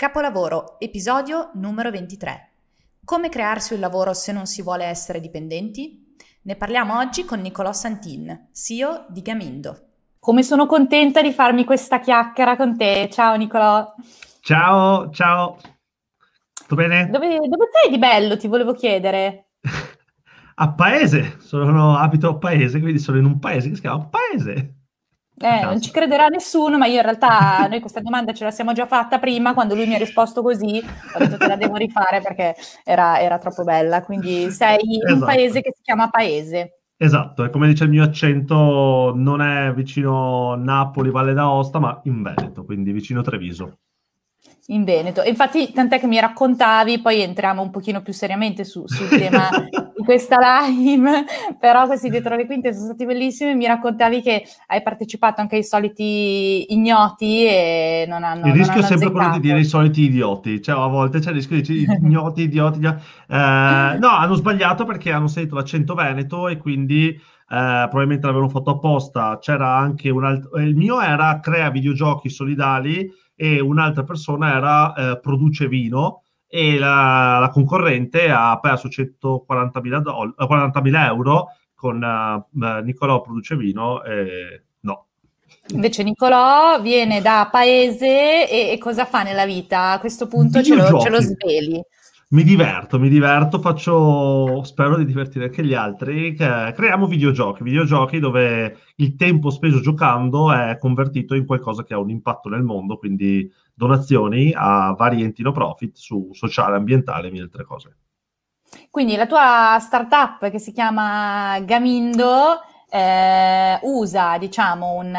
Capolavoro, episodio numero 23. Come crearsi un lavoro se non si vuole essere dipendenti? Ne parliamo oggi con Nicolò Santin, CEO di Gamindo. Come sono contenta di farmi questa chiacchiera con te. Ciao Nicolò. Ciao, ciao. Tutto bene? Dove, dove sei di bello, ti volevo chiedere? a paese, sono, abito a paese, quindi sono in un paese che si chiama Paese. Eh, non ci crederà nessuno, ma io in realtà noi questa domanda ce la siamo già fatta prima, quando lui mi ha risposto così, ho detto te la devo rifare perché era, era troppo bella. Quindi sei esatto. un paese che si chiama Paese. Esatto, e come dice il mio accento, non è vicino Napoli, Valle d'Aosta, ma in Veneto, quindi vicino Treviso in Veneto. Infatti, tant'è che mi raccontavi, poi entriamo un pochino più seriamente su, sul tema di questa live, però questi dietro le quinte sono stati bellissimi. Mi raccontavi che hai partecipato anche ai soliti ignoti e non hanno. Il rischio è sempre azzeccato. quello di dire i soliti idioti, cioè a volte c'è il rischio di dire ignoti, idioti. Eh, no, hanno sbagliato perché hanno sentito l'accento veneto e quindi. Eh, probabilmente l'avevano fatto apposta. C'era anche un altro. Il mio era crea videogiochi solidali e un'altra persona era eh, produce vino e la, la, concorrente ha perso 140.000 doll- 40.000 euro con uh, Nicolò produce vino e no. Invece Nicolò viene da paese e, e cosa fa nella vita? A questo punto ce lo, ce lo sveli mi diverto, mi diverto, faccio, spero di divertire anche gli altri, creiamo videogiochi, videogiochi dove il tempo speso giocando è convertito in qualcosa che ha un impatto nel mondo, quindi donazioni a vari enti no profit su sociale, ambientale e mille altre cose. Quindi la tua startup che si chiama Gamindo eh, usa, diciamo, un,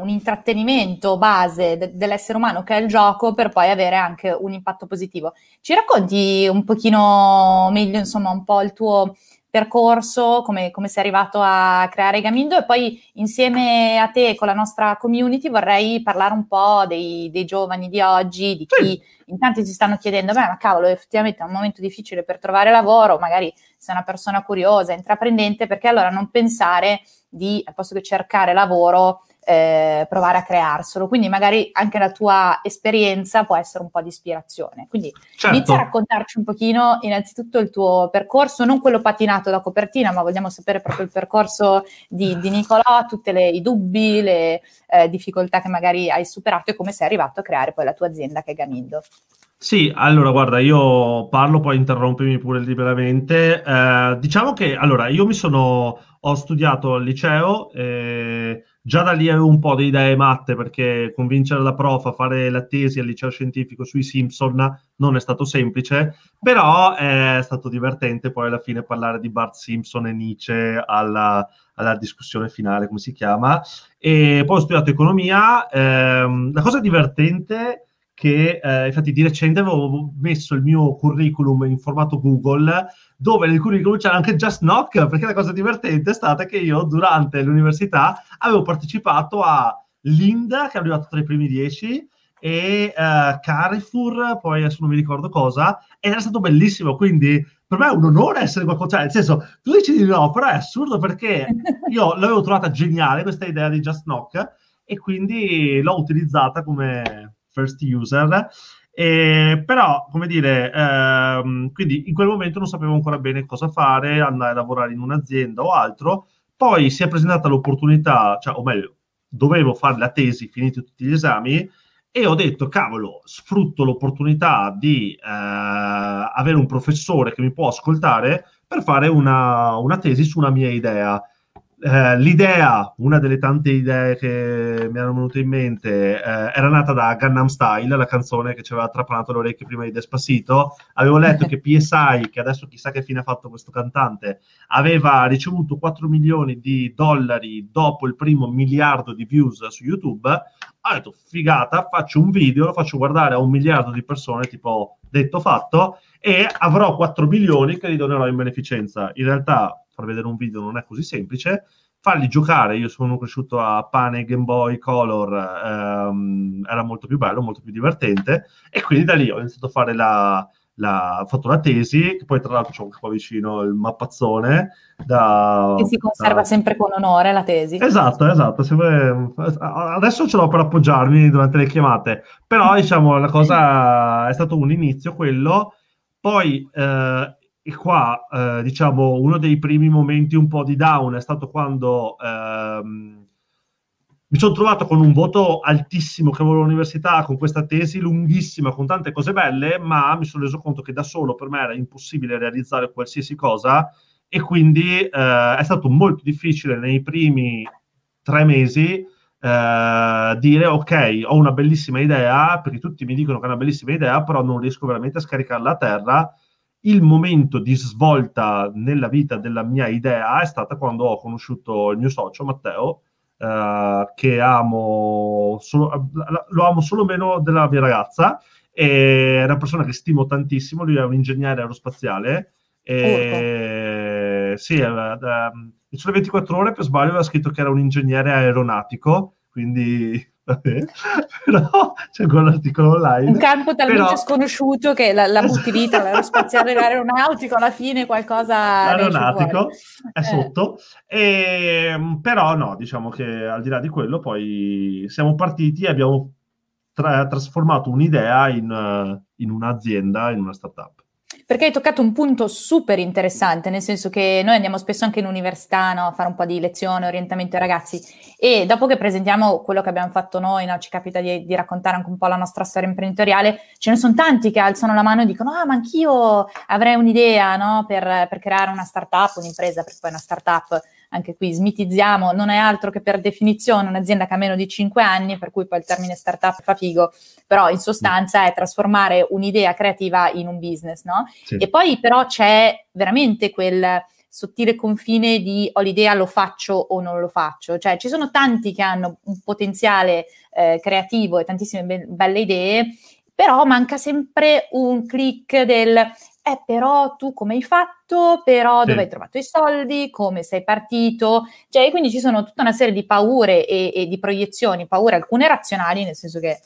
un intrattenimento base de- dell'essere umano che è il gioco per poi avere anche un impatto positivo. Ci racconti un pochino meglio, insomma, un po' il tuo percorso, come, come sei arrivato a creare Gamindo e poi insieme a te con la nostra community vorrei parlare un po' dei, dei giovani di oggi, di chi in tanti si stanno chiedendo, beh ma cavolo effettivamente è un momento difficile per trovare lavoro, magari sei una persona curiosa, intraprendente, perché allora non pensare di, al posto che cercare lavoro, eh, provare a crearselo. Quindi magari anche la tua esperienza può essere un po' di ispirazione. Quindi certo. inizia a raccontarci un pochino innanzitutto il tuo percorso, non quello patinato da copertina, ma vogliamo sapere proprio il percorso di, di Nicolò, tutti i dubbi, le eh, difficoltà che magari hai superato e come sei arrivato a creare poi la tua azienda che è Gamindo. Sì, allora guarda, io parlo, poi interrompimi pure liberamente. Eh, diciamo che allora io mi sono, ho studiato al liceo, eh, già da lì avevo un po' di idee matte perché convincere la prof a fare la tesi al liceo scientifico sui Simpson non è stato semplice, però è stato divertente poi alla fine parlare di Bart Simpson e Nietzsche alla, alla discussione finale, come si chiama. E poi ho studiato economia. Eh, la cosa divertente che eh, infatti di recente avevo messo il mio curriculum in formato Google dove nel curriculum c'era anche Just Knock perché la cosa divertente è stata che io durante l'università avevo partecipato a Linda che è arrivato tra i primi dieci e uh, Carrefour poi adesso non mi ricordo cosa ed era stato bellissimo. Quindi per me è un onore essere qualcosa cioè nel senso tu dici di no però è assurdo perché io l'avevo trovata geniale questa idea di Just Knock e quindi l'ho utilizzata come first user. E, però, come dire, ehm, quindi in quel momento non sapevo ancora bene cosa fare, andare a lavorare in un'azienda o altro. Poi si è presentata l'opportunità, cioè, o meglio, dovevo fare la tesi, finiti tutti gli esami, e ho detto, cavolo, sfrutto l'opportunità di eh, avere un professore che mi può ascoltare per fare una, una tesi su una mia idea eh, l'idea, una delle tante idee che mi erano venute in mente, eh, era nata da Gangnam Style, la canzone che ci aveva trapanato le orecchie prima di Despacito. Avevo letto che PSI, che adesso chissà che fine ha fatto questo cantante, aveva ricevuto 4 milioni di dollari dopo il primo miliardo di views su YouTube. Ho detto, figata, faccio un video, lo faccio guardare a un miliardo di persone, tipo detto fatto, e avrò 4 milioni che li donerò in beneficenza. In realtà far vedere un video non è così semplice, farli giocare, io sono cresciuto a pane Game Boy Color, ehm, era molto più bello, molto più divertente, e quindi da lì ho iniziato a fare la, la, ho fatto la tesi, che poi tra l'altro c'ho anche qua vicino il mappazzone. Da, che si conserva da... sempre con onore la tesi. Esatto, esatto. Sempre... Adesso ce l'ho per appoggiarmi durante le chiamate, però diciamo la cosa è stato un inizio quello. Poi eh, e qua, eh, diciamo, uno dei primi momenti un po' di down è stato quando ehm, mi sono trovato con un voto altissimo che avevo all'università, con questa tesi lunghissima, con tante cose belle, ma mi sono reso conto che da solo per me era impossibile realizzare qualsiasi cosa e quindi eh, è stato molto difficile nei primi tre mesi eh, dire ok, ho una bellissima idea, perché tutti mi dicono che è una bellissima idea, però non riesco veramente a scaricarla a terra il momento di svolta nella vita della mia idea è stata quando ho conosciuto il mio socio Matteo, eh, che amo solo, lo amo solo meno della mia ragazza, è una persona che stimo tantissimo, lui è un ingegnere aerospaziale. E, sì, eh, eh, sulle 24 ore per sbaglio aveva scritto che era un ingegnere aeronautico, quindi però c'è quell'articolo online. Un campo talmente però... sconosciuto che la, la butti lì tra l'aerospaziale e l'aeronautico, alla fine qualcosa... L'aeronautico è eh. sotto, e, ehm, però no, diciamo che al di là di quello poi siamo partiti e abbiamo tra- trasformato un'idea in, in un'azienda, in una startup perché hai toccato un punto super interessante, nel senso che noi andiamo spesso anche in università no, a fare un po' di lezione, orientamento ai ragazzi. E dopo che presentiamo quello che abbiamo fatto noi, no, ci capita di, di, raccontare anche un po' la nostra storia imprenditoriale, ce ne sono tanti che alzano la mano e dicono ah ma anch'io avrei un'idea no, per, per creare una startup, un'impresa, perché poi una startup anche qui smitizziamo, non è altro che per definizione un'azienda che ha meno di 5 anni, per cui poi il termine startup fa figo, però in sostanza è trasformare un'idea creativa in un business, no? Sì. E poi però c'è veramente quel sottile confine di ho l'idea, lo faccio o non lo faccio. Cioè ci sono tanti che hanno un potenziale eh, creativo e tantissime be- belle idee, però manca sempre un click del eh, però tu come hai fatto, però sì. dove hai trovato i soldi, come sei partito, cioè quindi ci sono tutta una serie di paure e, e di proiezioni, paure alcune razionali, nel senso che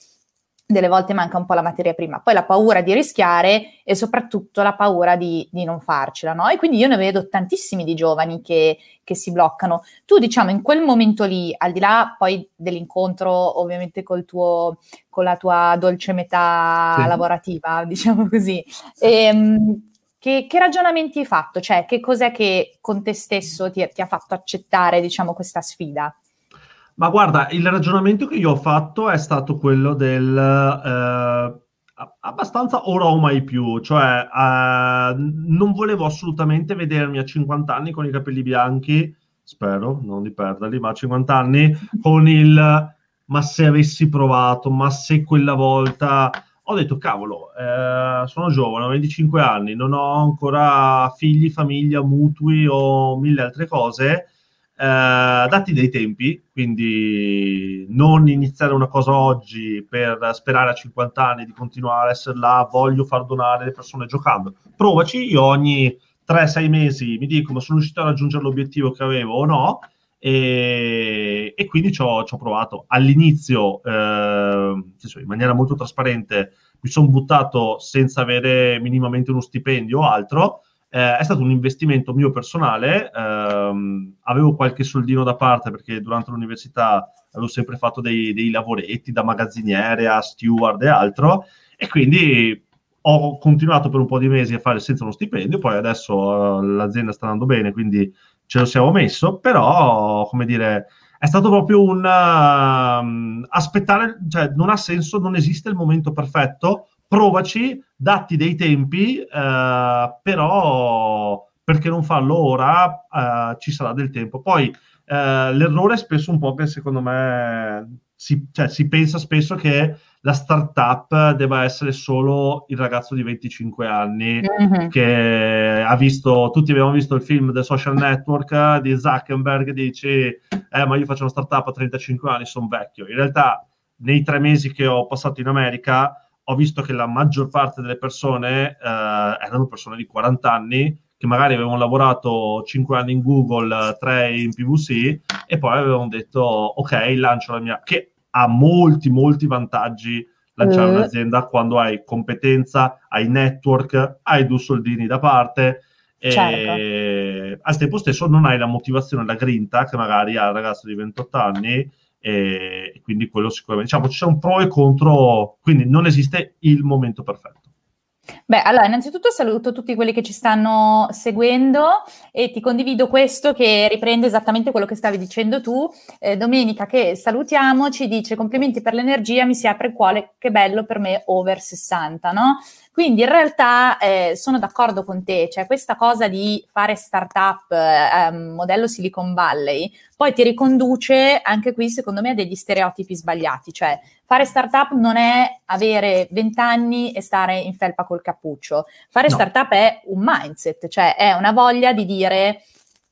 delle volte manca un po' la materia prima, poi la paura di rischiare e soprattutto la paura di, di non farcela, no? E quindi io ne vedo tantissimi di giovani che, che, si bloccano. Tu, diciamo, in quel momento lì, al di là poi dell'incontro ovviamente col tuo, con la tua dolce metà sì. lavorativa, diciamo così, ehm, che, che, ragionamenti hai fatto? Cioè, che cos'è che con te stesso ti, ti ha fatto accettare, diciamo, questa sfida? Ma guarda, il ragionamento che io ho fatto è stato quello del eh, abbastanza ora o mai più, cioè eh, non volevo assolutamente vedermi a 50 anni con i capelli bianchi, spero non di perderli, ma a 50 anni con il ma se avessi provato, ma se quella volta ho detto cavolo, eh, sono giovane, ho 25 anni, non ho ancora figli, famiglia, mutui o mille altre cose eh, dati dei tempi, quindi non iniziare una cosa oggi per sperare a 50 anni di continuare a essere là, voglio far donare le persone giocando. Provaci, io ogni 3-6 mesi mi dico ma sono riuscito a raggiungere l'obiettivo che avevo o no, e, e quindi ci ho, provato. All'inizio, eh, in maniera molto trasparente, mi sono buttato senza avere minimamente uno stipendio o altro, eh, è stato un investimento mio personale, ehm, avevo qualche soldino da parte perché durante l'università avevo sempre fatto dei, dei lavoretti da magazziniere a steward e altro e quindi ho continuato per un po' di mesi a fare senza uno stipendio, poi adesso uh, l'azienda sta andando bene, quindi ce lo siamo messo, però, come dire, è stato proprio un uh, aspettare, cioè non ha senso, non esiste il momento perfetto, provaci, datti dei tempi, eh, però perché non farlo ora eh, ci sarà del tempo. Poi eh, l'errore è spesso un po' che secondo me si, cioè, si pensa spesso che la startup debba essere solo il ragazzo di 25 anni mm-hmm. che ha visto, tutti abbiamo visto il film The Social Network di Zuckerberg, dici, eh ma io faccio una startup a 35 anni, sono vecchio. In realtà nei tre mesi che ho passato in America ho visto che la maggior parte delle persone eh, erano persone di 40 anni che magari avevano lavorato 5 anni in Google, 3 in PVC e poi avevano detto ok, lancio la mia... che ha molti, molti vantaggi lanciare mm. un'azienda quando hai competenza, hai network, hai due soldini da parte e certo. al tempo stesso non hai la motivazione, la grinta che magari ha il ragazzo di 28 anni e quindi quello sicuramente, diciamo, c'è un pro e contro, quindi non esiste il momento perfetto. Beh, allora, innanzitutto saluto tutti quelli che ci stanno seguendo e ti condivido questo che riprende esattamente quello che stavi dicendo tu. Eh, Domenica, che salutiamo, ci dice complimenti per l'energia, mi si apre il cuore, che bello per me over 60, no? Quindi in realtà eh, sono d'accordo con te, cioè questa cosa di fare startup eh, modello Silicon Valley poi ti riconduce anche qui secondo me a degli stereotipi sbagliati, cioè fare startup non è avere 20 anni e stare in felpa col cappuccio, fare no. startup è un mindset, cioè è una voglia di dire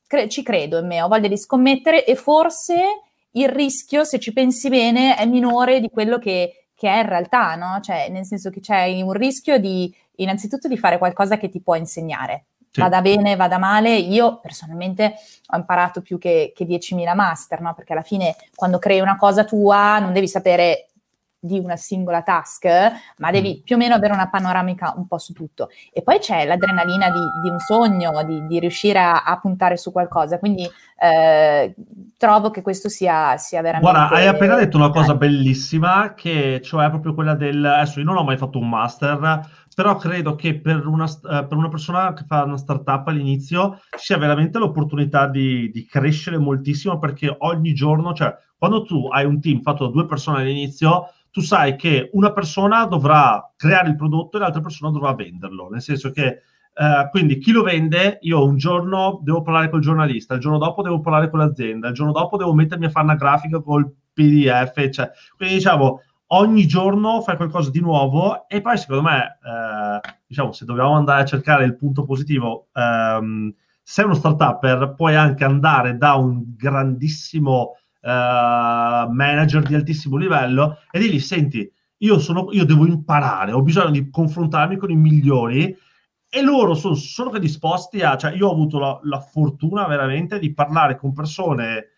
cre- ci credo in me, ho voglia di scommettere e forse il rischio, se ci pensi bene, è minore di quello che che è in realtà, no? Cioè, nel senso che c'è un rischio di, innanzitutto, di fare qualcosa che ti può insegnare. Sì. Vada bene, vada male. Io personalmente ho imparato più che, che 10.000 master, no? Perché alla fine, quando crei una cosa tua, non devi sapere di una singola task, ma devi mm. più o meno avere una panoramica un po' su tutto. E poi c'è l'adrenalina di, di un sogno, di, di riuscire a, a, puntare su qualcosa. Quindi eh, trovo che questo sia, sia veramente... Guarda, hai appena detto una cosa bellissima, che cioè proprio quella del... Adesso io non ho mai fatto un master, però credo che per una, uh, per una, persona che fa una startup all'inizio sia veramente l'opportunità di, di, crescere moltissimo perché ogni giorno, cioè quando tu hai un team fatto da due persone all'inizio, tu sai che una persona dovrà creare il prodotto e l'altra persona dovrà venderlo, nel senso che Uh, quindi chi lo vende, io un giorno devo parlare col giornalista, il giorno dopo devo parlare con l'azienda, il giorno dopo devo mettermi a fare una grafica col PDF, cioè, quindi diciamo ogni giorno fai qualcosa di nuovo e poi secondo me, uh, diciamo, se dobbiamo andare a cercare il punto positivo, um, sei uno startup puoi anche andare da un grandissimo manager di altissimo livello e dirgli, senti, io, sono, io devo imparare, ho bisogno di confrontarmi con i migliori e loro sono solo che disposti a, cioè io ho avuto la, la fortuna veramente di parlare con persone,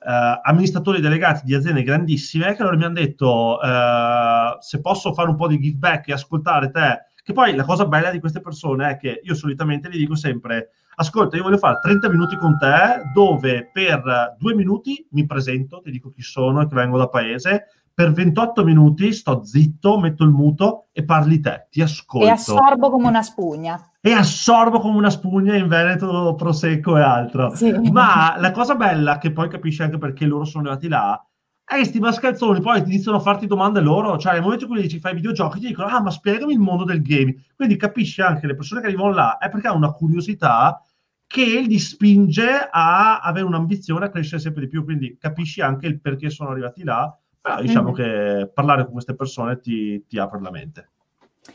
uh, amministratori delegati di aziende grandissime, che loro mi hanno detto uh, se posso fare un po' di give back e ascoltare te, che poi la cosa bella di queste persone è che io solitamente gli dico sempre ascolta, io voglio fare 30 minuti con te dove per due minuti mi presento, ti dico chi sono e che vengo da paese, per 28 minuti sto zitto, metto il muto e parli te, ti ascolto. E assorbo come una spugna. E assorbo come una spugna in Veneto, Prosecco e altro. Sì. Ma la cosa bella, che poi capisci anche perché loro sono arrivati là, è che sti mascalzoni poi ti iniziano a farti domande loro, cioè nel momento in cui dici fai videogiochi ti dicono ah ma spiegami il mondo del gaming, quindi capisci anche le persone che arrivano là è perché hanno una curiosità che li spinge a avere un'ambizione a crescere sempre di più, quindi capisci anche il perché sono arrivati là, però diciamo mm. che parlare con queste persone ti, ti apre la mente.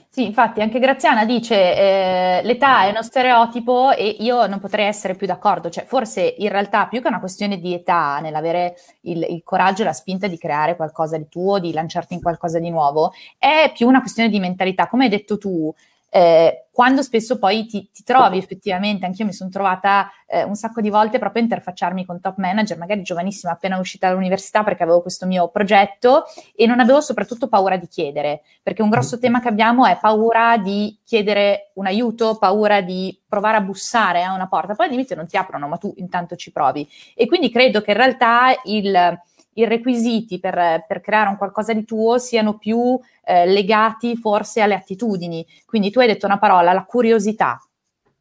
Sì, infatti anche Graziana dice eh, l'età è uno stereotipo e io non potrei essere più d'accordo, cioè forse in realtà più che una questione di età nell'avere il, il coraggio e la spinta di creare qualcosa di tuo, di lanciarti in qualcosa di nuovo, è più una questione di mentalità, come hai detto tu, eh, quando spesso poi ti, ti, trovi effettivamente, anch'io mi sono trovata eh, un sacco di volte proprio a interfacciarmi con top manager, magari giovanissima, appena uscita dall'università perché avevo questo mio progetto e non avevo soprattutto paura di chiedere, perché un grosso tema che abbiamo è paura di chiedere un aiuto, paura di provare a bussare a una porta, poi all'inizio non ti aprono, ma tu intanto ci provi. E quindi credo che in realtà il i requisiti per, per, creare un qualcosa di tuo siano più eh, legati forse alle attitudini. Quindi tu hai detto una parola, la curiosità,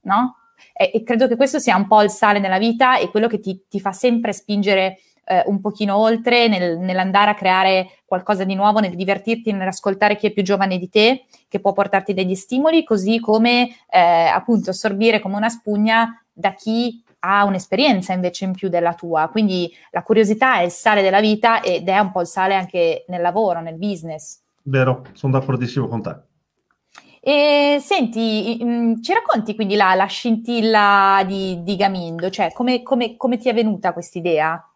no? E, e credo che questo sia un po' il sale nella vita e quello che ti, ti fa sempre spingere eh, un pochino oltre nel, nell'andare a creare qualcosa di nuovo, nel divertirti, nell'ascoltare chi è più giovane di te, che può portarti degli stimoli, così come eh, appunto assorbire come una spugna da chi ha un'esperienza invece in più della tua, quindi la curiosità è il sale della vita ed è un po' il sale anche nel lavoro, nel business. Vero, sono d'accordissimo con te. E senti, mm, ci racconti quindi la, la scintilla di, di, Gamindo, cioè come, come, come ti è venuta questa idea?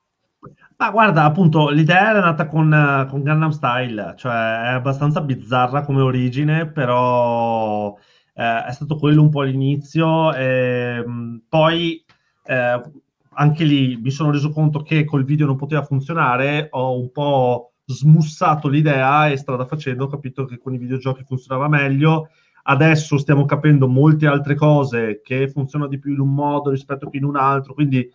Ma guarda, appunto, l'idea era nata con, con Gangnam Style, cioè è abbastanza bizzarra come origine, però eh, è stato quello un po' l'inizio. E, mm, poi eh, anche lì mi sono reso conto che col video non poteva funzionare, ho un po' smussato l'idea e strada facendo ho capito che con i videogiochi funzionava meglio. Adesso stiamo capendo molte altre cose che funzionano di più in un modo rispetto che in un altro, quindi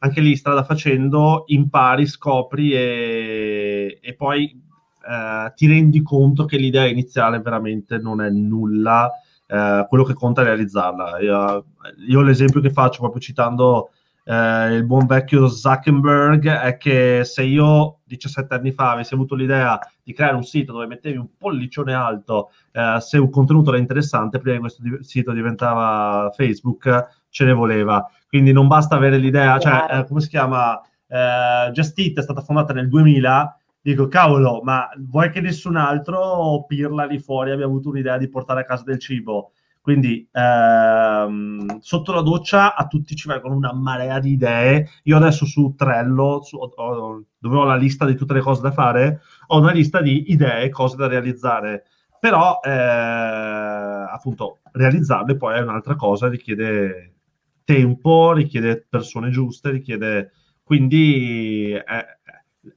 anche lì strada facendo impari, scopri e, e poi eh, ti rendi conto che l'idea iniziale veramente non è nulla, eh, quello che conta è realizzarla. Io, io l'esempio che faccio proprio citando eh, il buon vecchio Zuckerberg è che se io 17 anni fa avessi avuto l'idea di creare un sito dove mettevi un pollicione alto eh, se un contenuto era interessante, prima che questo di- sito diventava Facebook, ce ne voleva. Quindi non basta avere l'idea, cioè, eh, come si chiama? Eh, Just Eat è stata fondata nel 2000 dico cavolo, ma vuoi che nessun altro pirla lì fuori abbia avuto un'idea di portare a casa del cibo? Quindi ehm, sotto la doccia a tutti ci vengono una marea di idee. Io adesso su Trello, su, ho, dove ho la lista di tutte le cose da fare, ho una lista di idee, cose da realizzare. Però eh, appunto realizzarle poi è un'altra cosa, richiede tempo, richiede persone giuste, richiede... Quindi è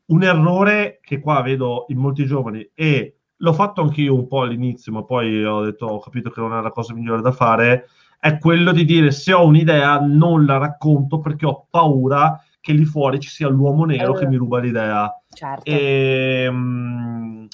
un errore che qua vedo in molti giovani e l'ho fatto anch'io un po' all'inizio, ma poi ho detto, ho capito che non è la cosa migliore da fare, è quello di dire se ho un'idea non la racconto perché ho paura che lì fuori ci sia l'uomo nero eh, che mi ruba l'idea. Certo. E, ehm,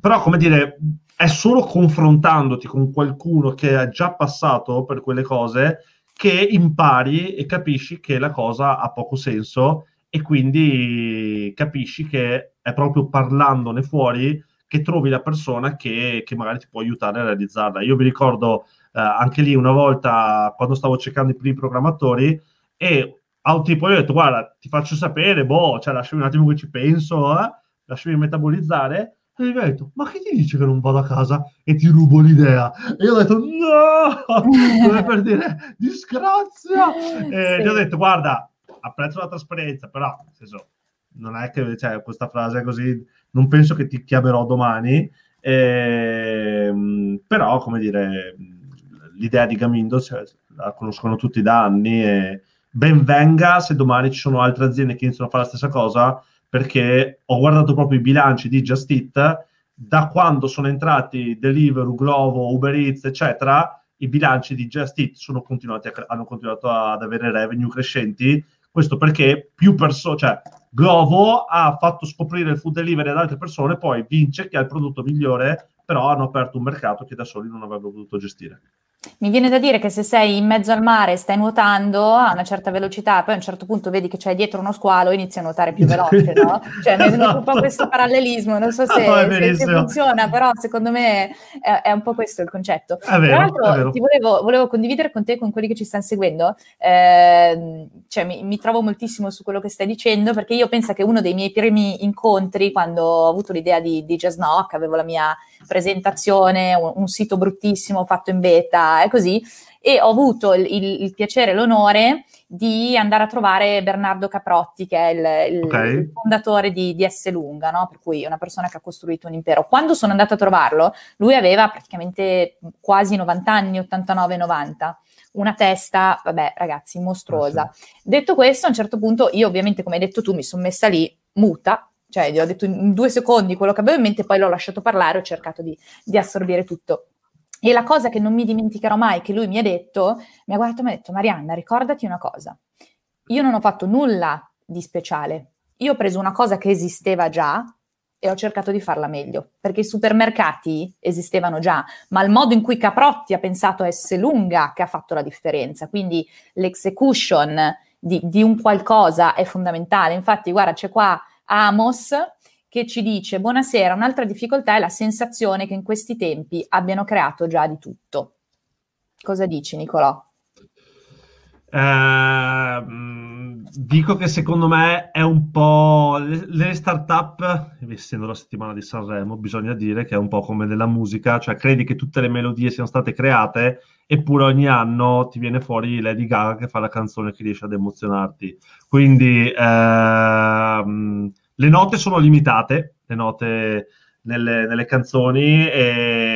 però, come dire, è solo confrontandoti con qualcuno che ha già passato per quelle cose che impari e capisci che la cosa ha poco senso e quindi capisci che è proprio parlandone fuori che trovi la persona che, che, magari ti può aiutare a realizzarla. Io vi ricordo eh, anche lì una volta quando stavo cercando i primi programmatori e a un tipo io ho detto guarda ti faccio sapere, boh, cioè lasciami un attimo che ci penso, eh? lasciami metabolizzare. E mi ha detto, ma che ti dice che non vado a casa e ti rubo l'idea? E io ho detto, no, come per dire, disgrazia. E sì. gli ho detto, guarda, apprezzo la trasparenza, però, nel senso, non è che cioè, questa frase così non penso che ti chiamerò domani, ehm, però come dire, l'idea di Gamindo cioè, la conoscono tutti da anni e ben venga se domani ci sono altre aziende che iniziano a fare la stessa cosa, perché ho guardato proprio i bilanci di Just Eat, da quando sono entrati Deliveroo, Glovo, Uber Eats, eccetera, i bilanci di Just Eat continuati a, hanno continuato ad avere revenue crescenti, questo perché più persone, cioè Glovo ha fatto scoprire il food delivery ad altre persone, poi vince chi ha il prodotto migliore, però hanno aperto un mercato che da soli non avrebbero potuto gestire. Mi viene da dire che se sei in mezzo al mare, stai nuotando a una certa velocità, poi a un certo punto vedi che c'è dietro uno squalo e inizi a nuotare più veloce, no? Cioè mi è un po' questo parallelismo, non so se, no, se, se funziona, però secondo me è, è, un po' questo il concetto. È vero, Tra l'altro ti volevo, volevo, condividere con te, con quelli che ci stanno seguendo, eh, cioè mi, mi, trovo moltissimo su quello che stai dicendo, perché io penso che uno dei miei primi incontri, quando ho avuto l'idea di, di Jazz Knock, avevo la mia presentazione, un, un sito bruttissimo fatto in beta, è così, e ho avuto il, il, il, piacere e l'onore di andare a trovare Bernardo Caprotti, che è il, okay. il fondatore di, di S Lunga, no? per cui una persona che ha costruito un impero. Quando sono andata a trovarlo, lui aveva praticamente quasi 90 anni, 89-90 una testa, vabbè ragazzi, mostruosa. Ah, sì. Detto questo, a un certo punto io ovviamente, come hai detto tu, mi sono messa lì muta, cioè gli ho detto in due secondi quello che avevo in mente, poi l'ho lasciato parlare, ho cercato di, di assorbire tutto. E la cosa che non mi dimenticherò mai, che lui mi ha detto, mi ha guardato e mi ha detto, Marianna, ricordati una cosa, io non ho fatto nulla di speciale, io ho preso una cosa che esisteva già e ho cercato di farla meglio, perché i supermercati esistevano già, ma il modo in cui Caprotti ha pensato a S lunga che ha fatto la differenza, quindi l'execution di, di un qualcosa è fondamentale. Infatti, guarda, c'è qua Amos che ci dice buonasera, un'altra difficoltà è la sensazione che in questi tempi abbiano creato già di tutto. Cosa dici Nicolò? Eh, dico che secondo me è un po' le, le start-up, essendo la settimana di Sanremo, bisogna dire che è un po' come nella musica, cioè credi che tutte le melodie siano state create, eppure ogni anno ti viene fuori Lady Gaga che fa la canzone che riesce ad emozionarti. Quindi ehm, le note sono limitate, le note nelle, nelle canzoni,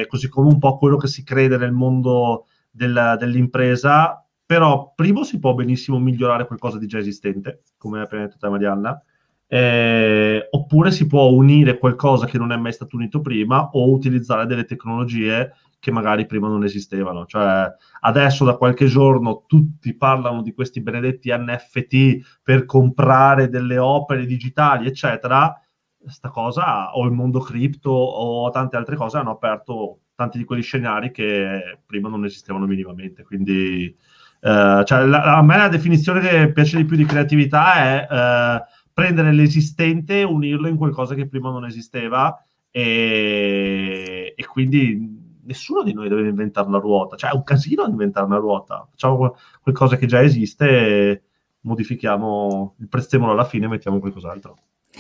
così come un po' quello che si crede nel mondo della, dell'impresa però primo si può benissimo migliorare qualcosa di già esistente, come ha appena detto te Marianna, eh, oppure si può unire qualcosa che non è mai stato unito prima o utilizzare delle tecnologie che magari prima non esistevano. Cioè, adesso da qualche giorno tutti parlano di questi benedetti NFT per comprare delle opere digitali, eccetera. Sta cosa, o il mondo cripto o tante altre cose hanno aperto tanti di quegli scenari che prima non esistevano minimamente. Quindi Uh, cioè, la, a me la definizione che piace di più di creatività è uh, prendere l'esistente e unirlo in qualcosa che prima non esisteva e, e, quindi nessuno di noi deve inventare la ruota, cioè è un casino inventare una ruota, facciamo qualcosa che già esiste, modifichiamo il prezzemolo alla fine e mettiamo qualcos'altro.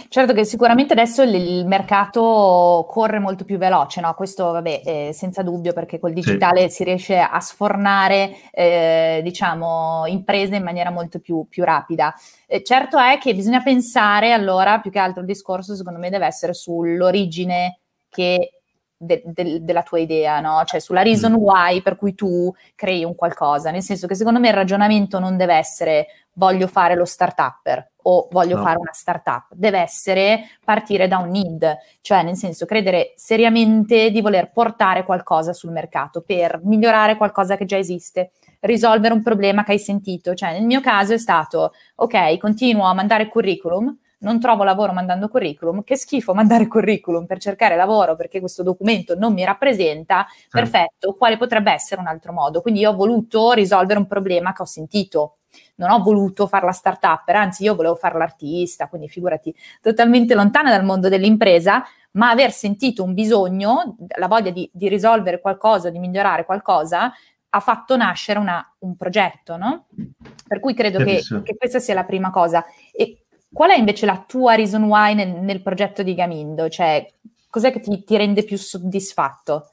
Certo che sicuramente adesso il, il mercato corre molto più veloce, no? questo vabbè, eh, senza dubbio perché col digitale sì. si riesce a sfornare eh, diciamo, imprese in maniera molto più, più rapida. Eh, certo è che bisogna pensare allora, più che altro il discorso secondo me deve essere sull'origine che De, de, della tua idea, no? Cioè sulla reason mm. why per cui tu crei un qualcosa, nel senso che secondo me il ragionamento non deve essere voglio fare lo start-upper o voglio no. fare una startup, deve essere partire da un need, cioè nel senso credere seriamente di voler portare qualcosa sul mercato per migliorare qualcosa che già esiste, risolvere un problema che hai sentito, cioè nel mio caso è stato ok, continuo a mandare curriculum, non trovo lavoro mandando curriculum, che schifo mandare curriculum per cercare lavoro perché questo documento non mi rappresenta, sì. perfetto, quale potrebbe essere un altro modo? Quindi io ho voluto risolvere un problema che ho sentito non ho voluto fare la startup, anzi io volevo fare l'artista, quindi figurati, totalmente lontana dal mondo dell'impresa, ma aver sentito un bisogno, la voglia di, di risolvere qualcosa, di migliorare qualcosa, ha fatto nascere una, un progetto, no? Per cui credo che, che, questa sia la prima cosa. E qual è invece la tua reason why nel, nel progetto di Gamindo? Cioè, cos'è che ti, ti rende più soddisfatto?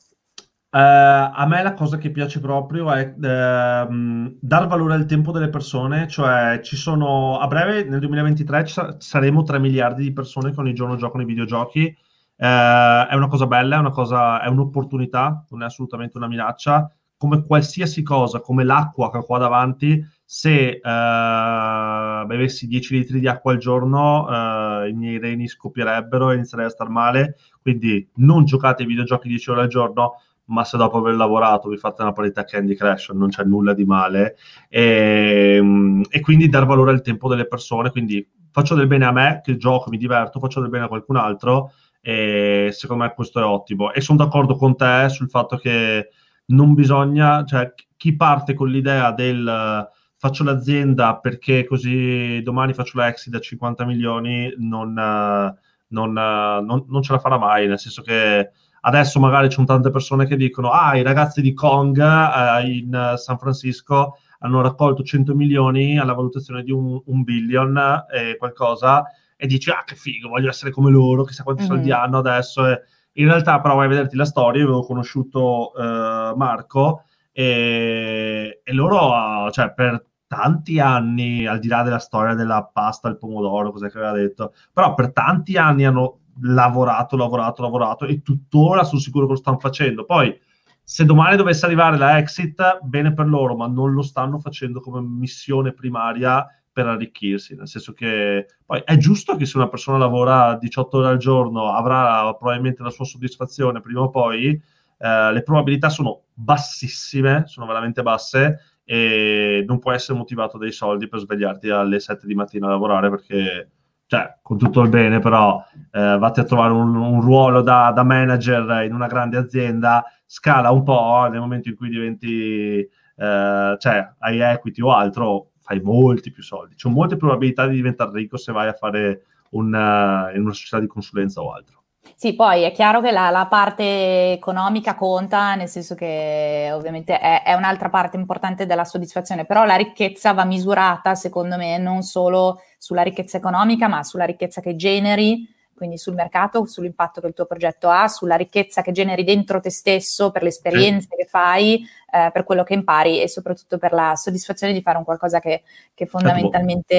Uh, a me la cosa che piace proprio è uh, dar valore al tempo delle persone, cioè ci sono a breve nel 2023 sa- saremo 3 miliardi di persone che ogni giorno giocano ai videogiochi. Uh, è una cosa bella, è, una cosa, è un'opportunità, non è assolutamente una minaccia. Come qualsiasi cosa, come l'acqua che ho qua davanti, se uh, bevessi 10 litri di acqua al giorno, uh, i miei reni scoppierebbero e inizierei a star male. Quindi non giocate ai videogiochi 10 ore al giorno, ma se dopo aver lavorato vi fate una partita Candy Crush non c'è nulla di male. E, ehm, e, quindi dar valore al tempo delle persone. Quindi faccio del bene a me che gioco, mi diverto faccio del bene a qualcun altro e secondo me questo è ottimo. E sono d'accordo con te sul fatto che non bisogna cioè chi parte con l'idea del faccio l'azienda perché così domani faccio la exit da 50 milioni non, non, non, non ce la farà mai nel senso che Adesso magari ci sono tante persone che dicono, ah, i ragazzi di Kong eh, in San Francisco hanno raccolto 100 milioni alla valutazione di un, un billion e eh, qualcosa, e dici, ah, che figo, voglio essere come loro, chissà quanti mm-hmm. soldi hanno adesso. E in realtà, però, vai a vederti la storia, io avevo conosciuto eh, Marco e, e loro, cioè, per tanti anni, al di là della storia della pasta al pomodoro, cos'è che aveva detto, però per tanti anni hanno lavorato, lavorato, lavorato e tuttora sono sicuro che lo stanno facendo. Poi, se domani dovesse arrivare la exit, bene per loro, ma non lo stanno facendo come missione primaria per arricchirsi, nel senso che poi è giusto che se una persona lavora 18 ore al giorno avrà probabilmente la sua soddisfazione prima o poi, eh, le probabilità sono bassissime, sono veramente basse e non puoi essere motivato dai soldi per svegliarti alle 7 di mattina a lavorare perché cioè, con tutto il bene, però eh, vatti a trovare un, un ruolo da, da, manager in una grande azienda, scala un po' nel momento in cui diventi, eh, cioè, hai equity o altro, fai molti più soldi. C'è molte probabilità di diventare ricco se vai a fare una, in una società di consulenza o altro. Sì, poi è chiaro che la, la, parte economica conta, nel senso che ovviamente è, è, un'altra parte importante della soddisfazione, però la ricchezza va misurata, secondo me, non solo sulla ricchezza economica, ma sulla ricchezza che generi quindi sul mercato, sull'impatto che il tuo progetto ha, sulla ricchezza che generi dentro te stesso, per le esperienze sì. che fai, eh, per quello che impari e soprattutto per la soddisfazione di fare un qualcosa che, che fondamentalmente